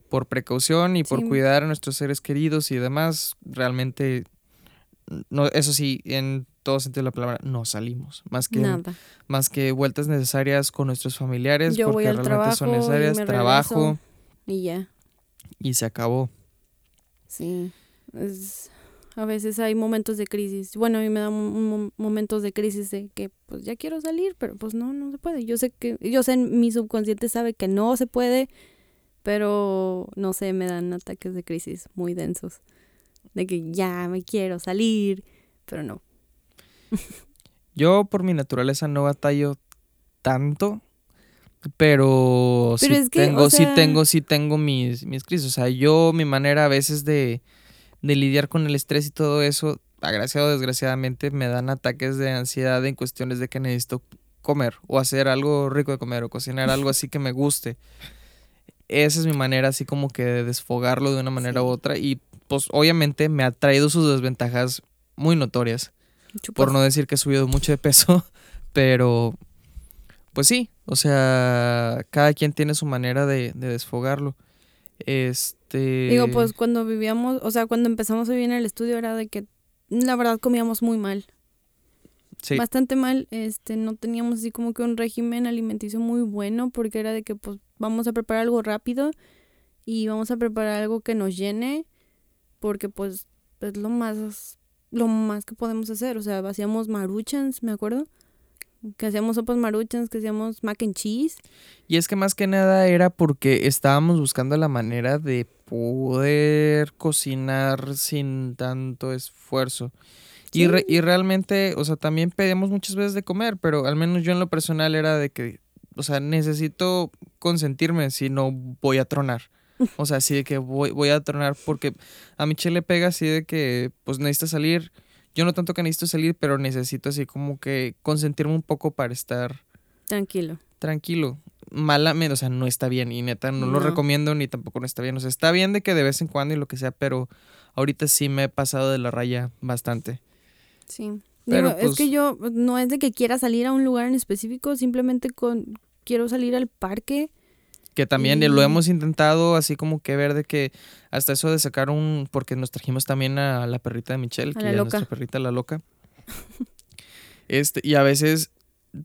Por precaución y por Sí. cuidar a nuestros seres queridos y demás, realmente, no, eso sí, en todo sentido de la palabra, no salimos. Más que Nada. más que vueltas necesarias con nuestros familiares Yo porque al realmente son trabajo y necesarias, trabajo Y ya. Y se acabó. Sí, es, a veces hay momentos de crisis. Bueno, a mí me dan mo- momentos de crisis de que pues ya quiero salir, pero pues no, no se puede. Yo sé que, yo sé, mi subconsciente sabe que no se puede, pero no sé, me dan ataques de crisis muy densos. De que ya me quiero salir, pero no. Yo por mi naturaleza no batallo tanto, pero, Pero sí es que, o tengo, sí tengo, sí tengo mis, mis crisis. O sea, yo, mi manera a veces de, de lidiar con el estrés y todo eso, agraciado o desgraciadamente, me dan ataques de ansiedad en cuestiones de que necesito comer o hacer algo rico de comer o cocinar algo así que me guste. Esa es mi manera así como que de desfogarlo de una manera Sí. u otra y pues obviamente me ha traído sus desventajas muy notorias por no decir que he subido mucho de peso, pero pues sí, o sea, cada quien tiene su manera de, de desfogarlo. Este. Digo, pues cuando vivíamos, o sea, cuando empezamos a vivir en el estudio era de que la verdad comíamos muy mal. sí, bastante mal, este, no teníamos así como que un régimen alimenticio muy bueno porque era de que pues vamos a preparar algo rápido y vamos a preparar algo que nos llene porque pues es lo más lo más que podemos hacer, o sea, hacíamos maruchans, me acuerdo, que hacíamos sopas maruchans, que hacíamos mac and cheese, Y es que más que nada era porque estábamos buscando la manera de poder cocinar sin tanto esfuerzo. Y, re- y realmente, o sea, también pedíamos muchas veces de comer, pero al menos yo en lo personal era de que, o sea, necesito consentirme si no voy a tronar. O sea, así de que voy, voy a tronar porque a Michelle le pega así de que, pues necesita salir. Yo no tanto que necesito salir, pero necesito así como que consentirme un poco para estar tranquilo. tranquilo. Malamente, o sea, no está bien y neta no, lo recomiendo ni tampoco no está bien. O sea, está bien de que de vez en cuando y lo que sea, pero ahorita sí me he pasado de la raya bastante. Sí. Pero, Digo, es pues- que yo no es de que quiera salir a un lugar en específico, simplemente con quiero salir al parque. Que también Y- lo hemos intentado así como que ver de que hasta eso de sacar un, porque nos trajimos también a la perrita de Michelle, A que la es loca. nuestra perrita la loca. Este, y a veces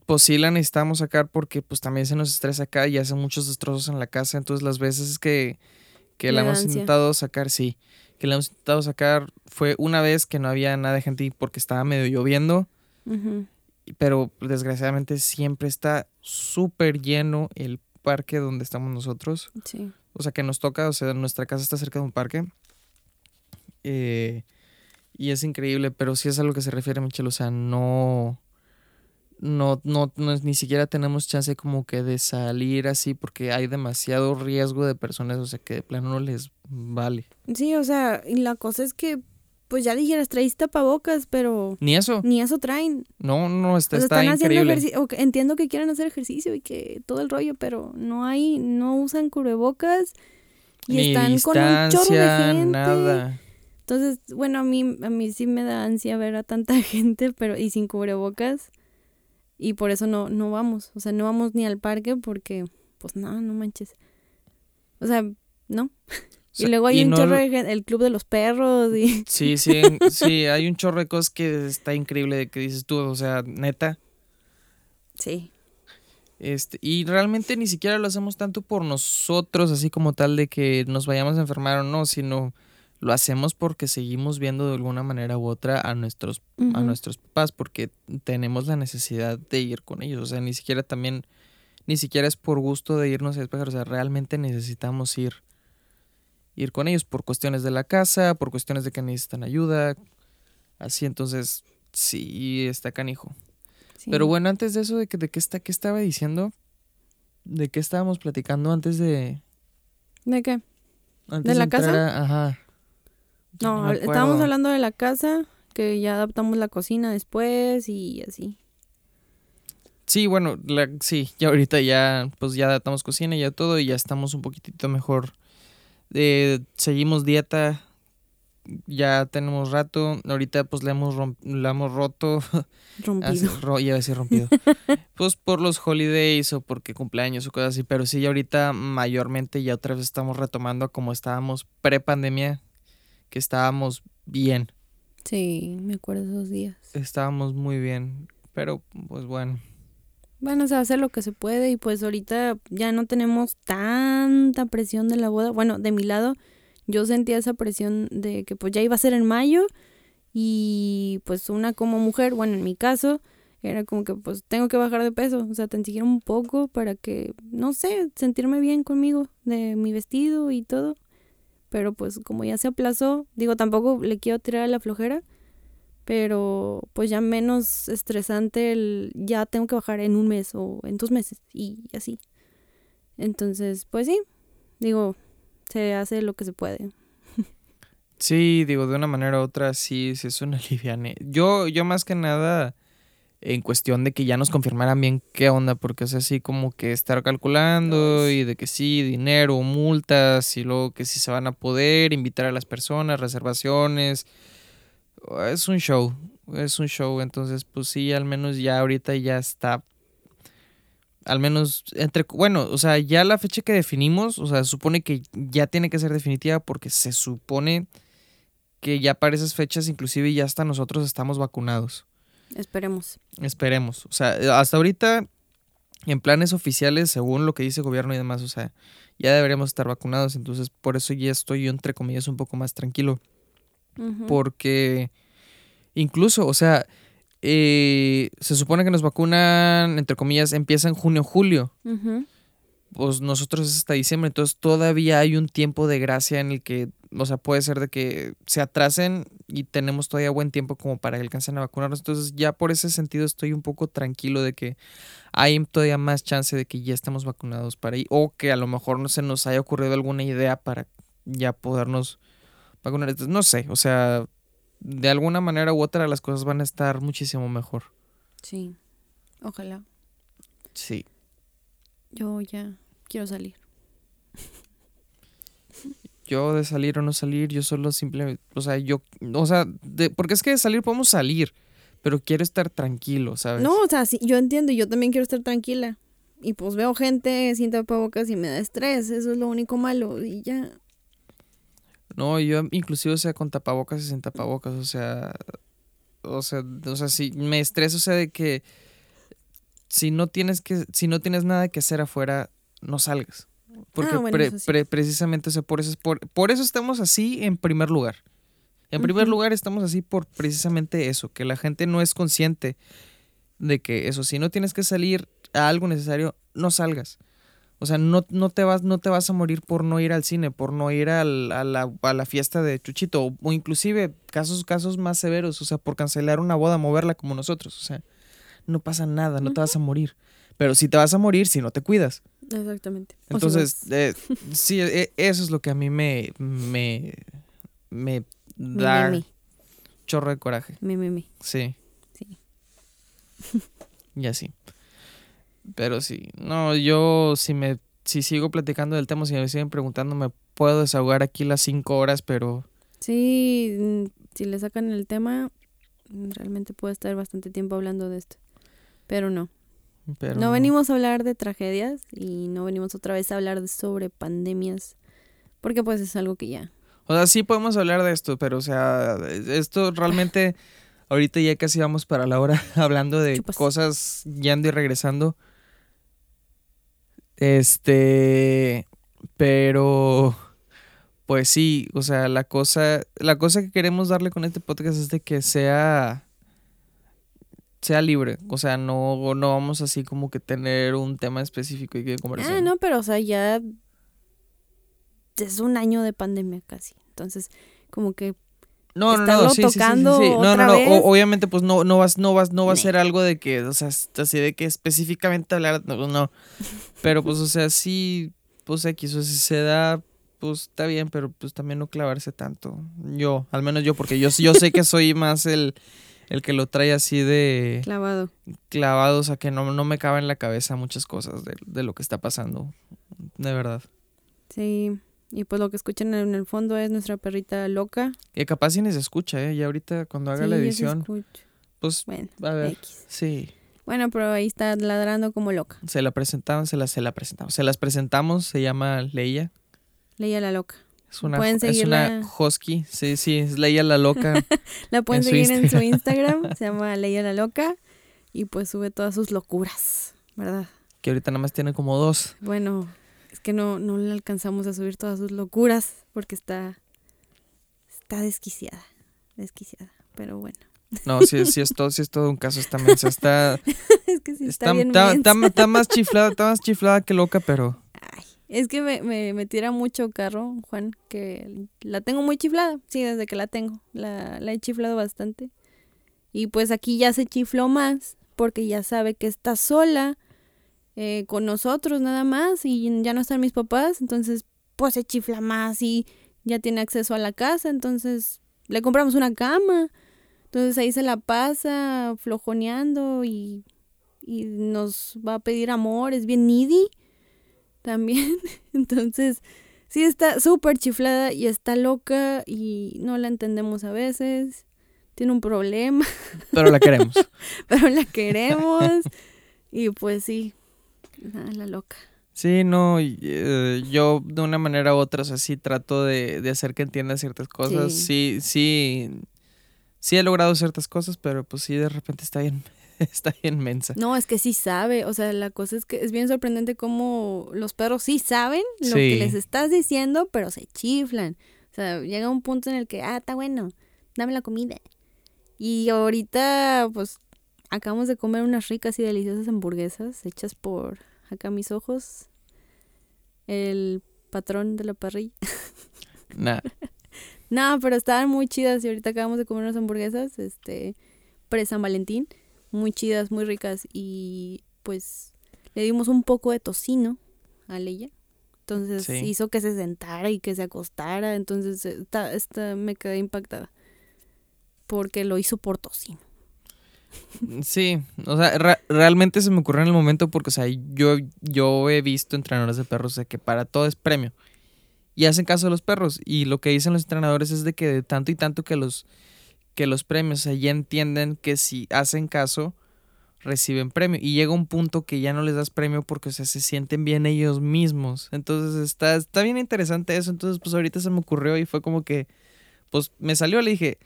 pues sí la necesitamos sacar porque pues también se nos estresa acá y hace muchos destrozos en la casa, entonces las veces que, que la hemos intentado sacar, sí, que la hemos intentado sacar fue una vez que no había nada de gente porque estaba medio lloviendo, pero desgraciadamente siempre está súper lleno el parque donde estamos nosotros. Sí. O sea, que nos toca, o sea, nuestra casa está cerca de un parque. Eh, y es increíble, pero sí es a lo que se refiere Michelle, o sea, no, no, no, ni siquiera tenemos chance como que de salir así porque hay demasiado riesgo de personas, o sea, que de plano no les vale. Sí, o sea, y la cosa es que, pues ya dijeras, traes tapabocas, pero Ni eso, ni eso traen. no, no, está, O sea, está están haciendo increíble. ejercicio. Entiendo que quieren hacer ejercicio y que todo el rollo, pero no hay, no usan cubrebocas y Ni están con un chorro de distancia, gente. nada. Entonces, bueno, a mí, a mí sí me da ansia ver a tanta gente, pero y sin cubrebocas. Y por eso no, no vamos. O sea, no vamos ni al parque porque, pues no, no manches. O sea, no. Y luego hay un no- chorro de el club de los perros y Sí, sí, sí, hay un chorro de cosas que está increíble de que dices tú, o sea, neta. sí. Este, y realmente ni siquiera lo hacemos tanto por nosotros, así como tal de que nos vayamos a enfermar o no, sino lo hacemos porque seguimos viendo de alguna manera u otra a nuestros, a nuestros papás, porque tenemos la necesidad de ir con ellos. O sea, ni siquiera también, ni siquiera es por gusto de irnos a despejar, o sea, realmente necesitamos ir, ir con ellos por cuestiones de la casa, por cuestiones de que necesitan ayuda. Así, entonces, sí, está canijo. sí. Pero bueno, antes de eso, ¿de, que, de qué, está, qué estaba diciendo? ¿De qué estábamos platicando antes de...? ¿De qué? Antes la casa? a- ajá. No, hab- estábamos hablando de la casa, que ya adaptamos la cocina después y así. Sí, bueno, la- sí, ya ahorita ya, pues ya adaptamos cocina y ya todo y ya estamos un poquitito mejor. Eh, seguimos dieta, ya tenemos rato, ahorita pues la hemos, rom- la hemos roto, Rompido. ro- iba a decir rompido, pues por los holidays o porque cumpleaños o cosas así, pero sí, ya ahorita mayormente ya otra vez estamos retomando como estábamos pre-pandemia, que estábamos bien, Sí, me acuerdo esos días. estábamos muy bien, pero pues bueno. Bueno, se hace lo que se puede y pues ahorita ya no tenemos tanta presión de la boda. Bueno, de mi lado, yo sentía esa presión de que pues ya iba a ser en mayo y pues una como mujer, bueno, en mi caso, era como que pues tengo que bajar de peso, o sea, tan un poco para que, no sé, sentirme bien conmigo, de mi vestido y todo. Pero pues como ya se aplazó, digo, tampoco le quiero tirar a la flojera, pero pues ya menos estresante el ya tengo que bajar en un mes o en dos meses y así. Entonces, pues sí, digo, se hace lo que se puede. Sí, digo, de una manera u otra sí, sí es una liviane. Yo, yo más que nada en cuestión de que ya nos confirmaran bien qué onda, porque es así como que estar calculando y de que sí, dinero, multas y luego que si se van a poder invitar a las personas, reservaciones. Es un show, es un show, entonces pues sí, al menos ya ahorita ya está al menos entre bueno, o sea, ya la fecha que definimos, o sea, se supone que ya tiene que ser definitiva porque se supone que ya para esas fechas inclusive ya hasta nosotros estamos vacunados. Esperemos. Esperemos. O sea, hasta ahorita, en planes oficiales, según lo que dice el gobierno y demás, o sea, ya deberíamos estar vacunados. Entonces, por eso ya estoy yo, entre comillas, un poco más tranquilo. Porque incluso, o sea, eh, se supone que nos vacunan, entre comillas, empieza en junio, julio. Pues nosotros es hasta diciembre, entonces todavía hay un tiempo de gracia en el que o sea, puede ser de que se atrasen y tenemos todavía buen tiempo como para que alcancen a vacunarnos. Entonces ya por ese sentido estoy un poco tranquilo de que hay todavía más chance de que ya estemos vacunados para ahí o que a lo mejor no se nos haya ocurrido alguna idea para ya podernos vacunar. No sé, o sea, de alguna manera u otra las cosas van a estar muchísimo mejor. Sí, ojalá. Sí. Yo ya quiero salir yo de salir o no salir, yo solo simplemente, o sea, yo, o sea, de, porque es que de salir podemos salir, pero quiero estar tranquilo, ¿sabes? No, o sea, sí, yo entiendo, yo también quiero estar tranquila. Y pues veo gente sin tapabocas y me da estrés, eso es lo único malo y ya. No, yo inclusive, sea, con tapabocas y sin tapabocas, o sea, o sea, o sea, si me estreso, o sea, de que si no tienes que, si no tienes nada que hacer afuera, no salgas. Porque ah, precisamente, por, eso, por, eso estamos así en primer lugar. En primer lugar estamos así por precisamente eso, que la gente no es consciente de que eso, si no tienes que salir a algo necesario, no salgas. O sea, no, no, te vas, no te vas a morir por no ir al cine, por no ir a, la, a, la, fiesta de Chuchito, o, inclusive casos, casos más severos, o sea, por cancelar una boda, moverla como nosotros. O sea, no pasa nada, no te vas a morir. Pero si te vas a morir si no te cuidas. Exactamente. Entonces, eh, sí, e, eso es lo que a mí me, me, me da chorro de coraje. Mi, mi, mi. Sí. Sí. y así. Pero sí, no, yo si me, si sigo platicando del tema, si me siguen preguntando, me puedo desahogar aquí las cinco horas, pero... Sí, mm, si le sacan el tema, realmente puedo estar bastante tiempo hablando de esto. Pero no, no, venimos a hablar de tragedias y no venimos otra vez a hablar sobre pandemias, porque pues es algo que ya... O sea, sí podemos hablar de esto, pero o sea, esto realmente, ahorita ya casi vamos para la hora hablando de cosas yendo y regresando. Este, pero, pues sí, o sea, la cosa, la cosa que queremos darle con este podcast es de que sea sea libre. O sea, no, no vamos así como que tener un tema específico y que conversar. Ah, no, pero o sea, ya es un año de pandemia casi. Entonces, como que no, no, no, sí, tocando sí, sí, No, no, no, obviamente pues no, no vas, no vas, no va a ser algo de que, o sea, así de que específicamente hablar, no, no. Pero pues, o sea, sí, pues X, o si se da, pues está bien, pero pues también no clavarse tanto. Yo, al menos yo, porque yo, yo sé que soy más el, el que lo trae así de... Clavado. Clavado, o sea, que no, no me cabe en la cabeza muchas cosas de, lo que está pasando, de verdad. Sí, y pues lo que escuchan en el fondo es nuestra perrita loca. Que capaz si ni se escucha, ¿eh? Y ahorita cuando haga la edición... Pues, bueno, a ver, sí. Bueno, pero ahí está ladrando como loca. Se la presentamos, se la, se la presentamos. Se las presentamos, se llama Leia. Leia la loca. Es una, es una husky, sí, sí, es Leia la Loca. la pueden seguir en su Instagram, se llama Leia la Loca y pues sube todas sus locuras, ¿verdad? Que ahorita nada más tiene como dos. Bueno, Es que no, no le alcanzamos a subir todas sus locuras porque está, está desquiciada, desquiciada, pero bueno. No, sí, sí es todo, sí es todo un caso esta mensa. Está, es que sí está, está, bien está- mensa. está- está más chiflada, está más chiflada que loca, pero Ay, es que me, me, me tira mucho carro, Juan, que la tengo muy chiflada. Sí, desde que la tengo. La, la he chiflado bastante. Y pues aquí ya se chifló más, porque ya sabe que está sola, eh, con nosotros nada más, y ya no están mis papás, entonces pues se chifla más y ya tiene acceso a la casa, entonces le compramos una cama. Entonces ahí se la pasa flojoneando y, y nos va a pedir amor, es bien needy también. Entonces, sí está súper chiflada y está loca y no la entendemos a veces. Tiene un problema, pero la queremos. pero la queremos. y pues sí, ah, la loca. Sí, no, eh, yo de una manera u otra, o sea, sí trato de, de hacer que entienda ciertas cosas. Sí, sí, sí he logrado ciertas cosas, pero pues sí, de repente está bien, está bien mensa. No, es que sí sabe. O sea, la cosa es que es bien sorprendente cómo los perros sí saben lo que les estás diciendo, pero se chiflan. O sea, llega un punto en el que, ah, está bueno, dame la comida. Y ahorita, pues, acabamos de comer unas ricas y deliciosas hamburguesas hechas por acá mis ojos. El patrón de la parrilla. Nah, No, pero estaban muy chidas y ahorita acabamos de comer unas hamburguesas, este, pre San Valentín, muy chidas, muy ricas y pues le dimos un poco de tocino a Leia. Entonces Sí. hizo que se sentara y que se acostara, entonces esta, esta me quedé impactada. Porque lo hizo por tocino. Sí, o sea, realmente se me ocurrió en el momento porque, o sea, yo, yo he visto entrenadores de perros de que para todo es premio. Y hacen caso a los perros. Y lo que dicen los entrenadores es de que de tanto y tanto que los, que los premios, o sea, ya entienden que si hacen caso, reciben premio. Y llega un punto que ya no les das premio porque, o sea, se sienten bien ellos mismos. Entonces está, está bien interesante eso. Entonces, pues ahorita se me ocurrió y fue como que, pues me salió, le dije,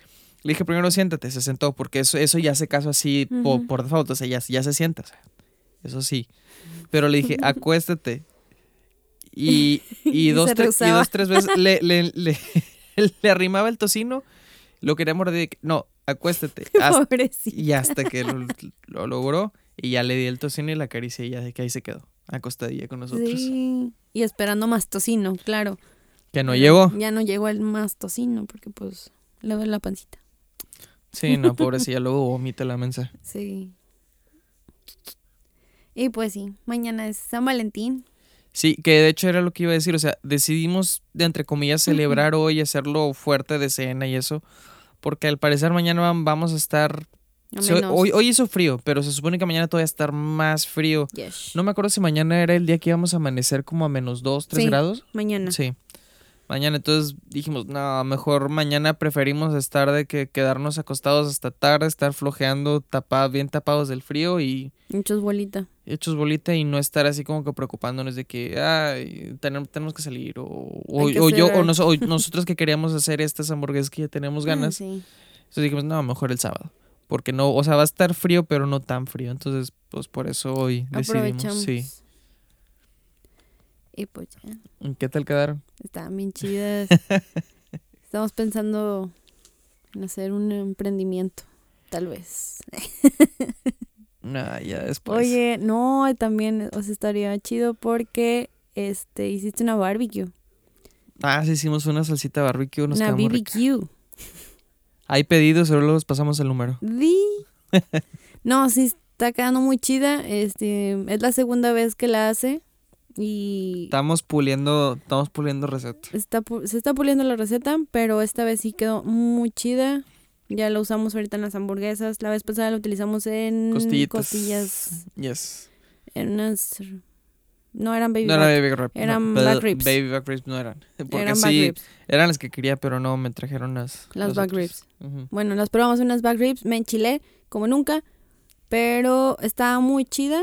le dije primero siéntate, se sentó, porque eso, eso ya hace caso así po- Ujú. por, default, o sea, ya, ya se sienta, o sea, eso sí. Pero le dije, acuéstate. Y, y, Y dos, y dos, tres veces le, le, le, le arrimaba el tocino, lo quería morder no, acuéstate. Hasta- y hasta que lo, lo logró y ya le di el tocino y la caricia y ya de que ahí se quedó, acostadilla con nosotros. Sí. Y esperando más tocino, claro. Que no llegó. Ya no llegó el más tocino porque pues le duele la pancita. Sí, no, pobrecilla, luego vomita la mensa. Sí. Y pues sí, mañana es San Valentín. Sí, que de hecho era lo que iba a decir, o sea, decidimos, de entre comillas, celebrar hoy, hacerlo fuerte de cena y eso, porque al parecer mañana vam- vamos a estar... Hoy, hoy hizo frío, pero se supone que mañana todavía va a estar más frío. Yes. No me acuerdo si mañana era el día que íbamos a amanecer como a menos 2, 3 Sí. grados. Mañana. Sí. Mañana, entonces dijimos, no, mejor mañana preferimos estar de que quedarnos acostados hasta tarde, estar flojeando, tapados, bien tapados del frío y Muchos bolita. hechos bolita y no estar así como que preocupándonos de que ay, tenemos, tenemos que salir o, o, Hay que o yo o, hacer- nos- o nosotros que queríamos hacer estas hamburguesas que ya tenemos ganas. sí. Entonces dijimos, no, mejor el sábado. Porque no, o sea, va a estar frío, pero no tan frío. Entonces, pues por eso hoy decidimos. Sí. Y pues ya. ¿Y ¿Qué tal quedaron? Estaban bien chidas. Estamos pensando en hacer un emprendimiento. Tal vez. Nah, ya después. Oye, no, también os estaría chido porque este hiciste una barbecue. Ah, sí, hicimos una salsita barbecue. Nos una. BBQ. Hay pedidos, solo los pasamos el número. Di. No, sí está quedando muy chida. Este, es la segunda vez que la hace y Estamos puliendo, estamos puliendo receta. está se está puliendo la receta, pero esta vez sí quedó muy chida. Ya la usamos ahorita en las hamburguesas. La vez pasada la utilizamos en Costillitas. costillas, Yes. en unas no eran baby No era baby rib. Eran no, back ribs. Baby back ribs no eran. Porque eran sí, back ribs, eran las que quería, pero no, me trajeron las... las back otros. ribs. Bueno, las probamos unas back ribs, me enchilé como nunca, pero estaba muy chida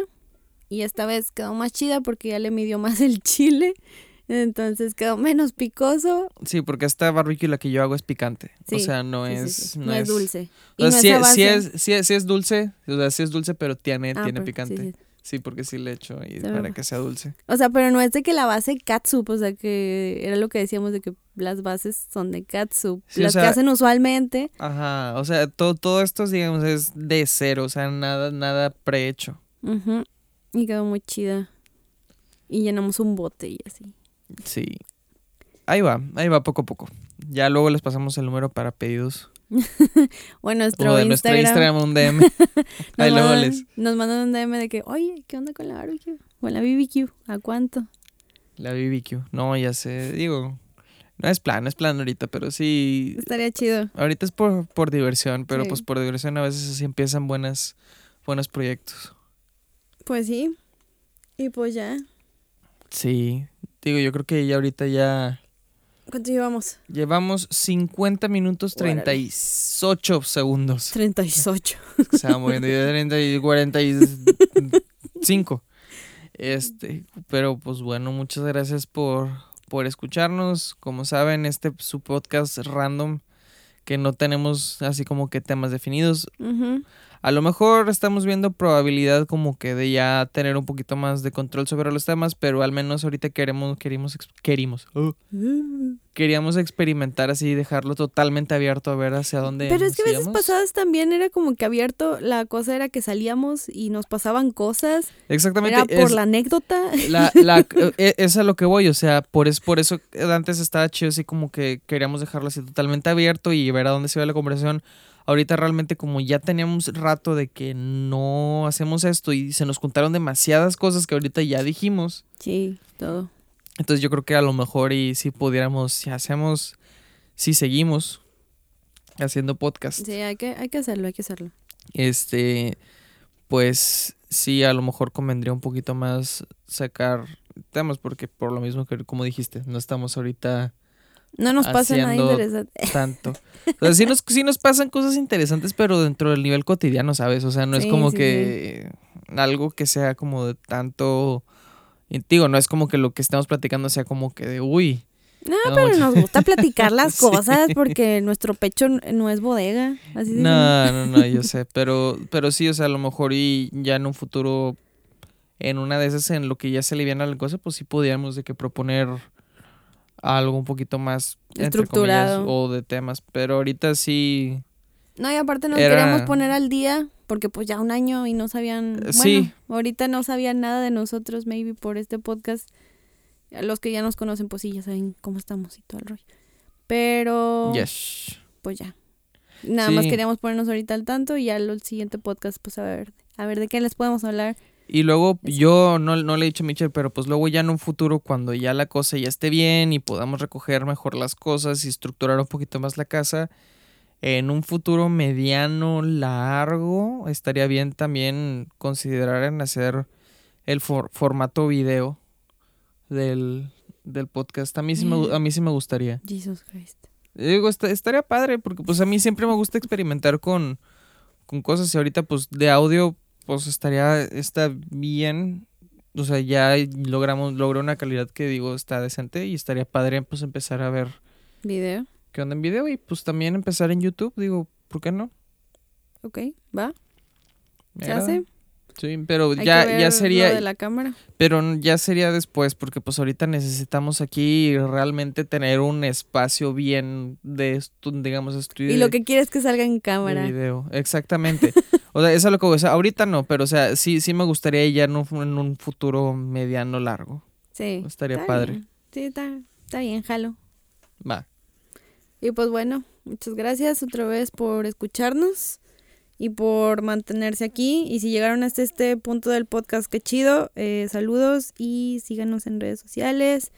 y esta vez quedó más chida porque ya le midió más el chile, entonces quedó menos picoso. Sí, porque esta barbecue la que yo hago es picante. o Sí, sea, no Sí, es... sí. No, es dulce. O Y sea, no sí, es sí es, sí, es, sí es dulce, o sea, sí es dulce, pero tiene, Ah, tiene pero- picante. sí, porque sí le echo y para que sea dulce. O sea, pero no es de que la base catsup, o sea, que era lo que decíamos de que las bases son de catsup, Sí, o las que hacen usualmente. Ajá, o sea, todo, todo esto, digamos, es de cero, o sea, nada, nada prehecho. Ujú. Y quedó muy chida. Y llenamos un bote y así. Sí. Ahí va, ahí va poco a poco. Ya luego les pasamos el número para pedidos. Bueno, nuestro O de nuestro Instagram. Instagram un DM. ahí nos, luego mandan, les. nos mandan un DM de que, oye, ¿qué onda con la barbecue? Con la BBQ, ¿a cuánto? La BBQ. No, ya sé, digo. No es plan, no es plan ahorita, pero sí. Estaría chido. Ahorita es por, por diversión, pero Sí. pues por diversión a veces así empiezan buenas, buenos proyectos. Pues sí. Y pues ya. Sí. Digo, yo creo que ya ahorita ya. ¿Cuánto llevamos? Llevamos 50 minutos Órale. 38 segundos. 38. Se va moviendo. ya 30 y 45. Este, pero pues bueno, muchas gracias por, por escucharnos. Como saben, este es su podcast random que no tenemos así como que temas definidos. Ujú. A lo mejor estamos viendo probabilidad como que de ya tener un poquito más de control sobre los temas, pero al menos ahorita queremos, ex- querimos, uh, queríamos experimentar así, dejarlo totalmente abierto a ver hacia dónde. Pero es que veces pasadas también era como que abierto. La cosa era que salíamos y nos pasaban cosas. Exactamente. Era por es- la anécdota. La, la, eh, es a lo que voy, o sea, por, es, por eso antes estaba chido así como que queríamos dejarlo así totalmente abierto y ver a dónde se va la conversación. Ahorita realmente como ya teníamos rato de que no hacemos esto y se nos contaron demasiadas cosas que ahorita ya dijimos, Sí, todo. entonces yo creo que a lo mejor y si pudiéramos, si hacemos, si seguimos haciendo podcast, Sí, hay que, hay que hacerlo, hay que hacerlo. este, pues sí, a lo mejor convendría un poquito más sacar temas, porque por lo mismo que como dijiste, no estamos ahorita No nos pasa nada interesante. tanto. O sea, sí nos, sí nos pasan cosas interesantes, pero dentro del nivel cotidiano, ¿sabes? O sea, no es Sí, como sí, que algo que sea como de tanto... Digo, no es como que lo que estamos platicando sea como que de, uy. No, No, pero mucho- nos gusta platicar las cosas porque nuestro pecho no es bodega. Así de- No, no, no, yo sé, pero, pero sí, o sea, a lo mejor y ya en un futuro, en una de esas en lo que ya se aliviana la cosa, pues sí podríamos de que proponer algo un poquito más comillas, Estructurado. o de temas, pero ahorita sí, No, y aparte nos Era- queríamos poner al día porque pues ya un año y no sabían, Eh, bueno, sí. ahorita no sabían nada de nosotros, maybe por este podcast. Los que ya nos conocen, pues sí, ya saben cómo estamos y todo el rollo. Pero, yes. pues ya. Nada más queríamos ponernos ahorita al tanto y ya el siguiente podcast, pues a ver, a ver de qué les podemos hablar. Y luego yo no, no le he dicho a Michelle, pero pues luego ya en un futuro, cuando ya la cosa ya esté bien y podamos recoger mejor las cosas y estructurar un poquito más la casa, en un futuro mediano, largo, estaría bien también considerar en hacer el for- formato video del, del podcast. A mí, sí me, a mí sí me gustaría. Jesus Christ. Digo, est- estaría padre porque pues a mí siempre me gusta experimentar con, con cosas y ahorita pues de audio pues estaría, está bien. O sea, ya logramos, logré una calidad que digo está decente y estaría padre pues empezar a ver Video. qué onda en video y pues también empezar en YouTube, digo, ¿por qué no? Ok, va. ¿Se hace? Sí, pero Hay ya, que ver ya lo sería, de la cámara. pero ya sería después porque pues ahorita necesitamos aquí realmente tener un espacio bien de, estu- digamos, estudio. Y lo que quieres que salga en cámara. video, exactamente. O sea, eso es lo que voy a decir. Ahorita no, pero o sea, sí, sí me gustaría ya en un, en un futuro mediano largo. Sí. Estaría está padre. bien. Sí, está, está bien, jalo. Va. Y pues bueno, muchas gracias otra vez por escucharnos y por mantenerse aquí. Y si llegaron hasta este punto del podcast, qué chido. Eh, saludos y síganos en redes sociales.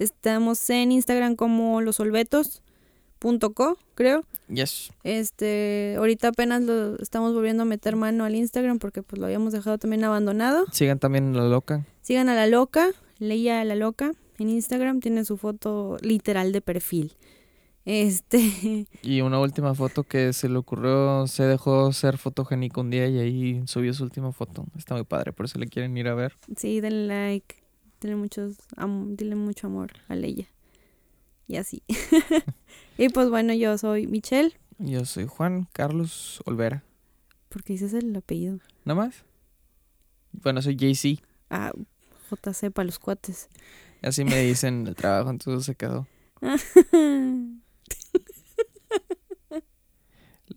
Estamos en Instagram como losolvetos.co, creo. Yes. Este, ahorita apenas lo estamos volviendo a meter mano al Instagram porque pues lo habíamos dejado también abandonado. Sigan también la loca. Sigan a la loca, leía a la loca en Instagram, tiene su foto literal de perfil. Este, Y una última foto que se le ocurrió, se dejó ser fotogénico un día y ahí subió su última foto. Está muy padre, por eso le quieren ir a ver. sí, denle like, denle muchos am- dile mucho amor a Leia. Y así. y pues bueno, yo soy Michelle, Yo soy Juan Carlos Olvera. porque dices el apellido. ¿Nada más? Bueno, soy JC. Ah, JC para los cuates. Así me dicen en el trabajo, entonces se quedó.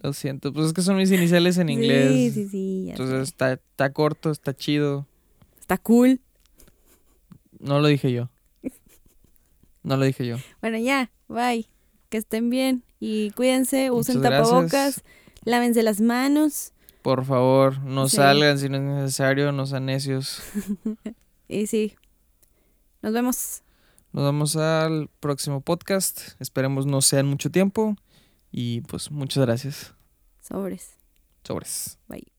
Lo siento, pues es que son mis iniciales en inglés. Sí, sí, sí. Entonces está, está corto, está chido. Está cool. No lo dije yo. No lo dije yo. Bueno, ya. Bye. Que estén bien. Y cuídense. Usen Muchas gracias. tapabocas. Lávense las manos. Por favor, no Sí. salgan si no es necesario, no sean necios. Y sí. Nos vemos. Nos vemos al próximo podcast. Esperemos no sea en mucho tiempo. Y pues muchas gracias. Sobres. Sobres. Bye.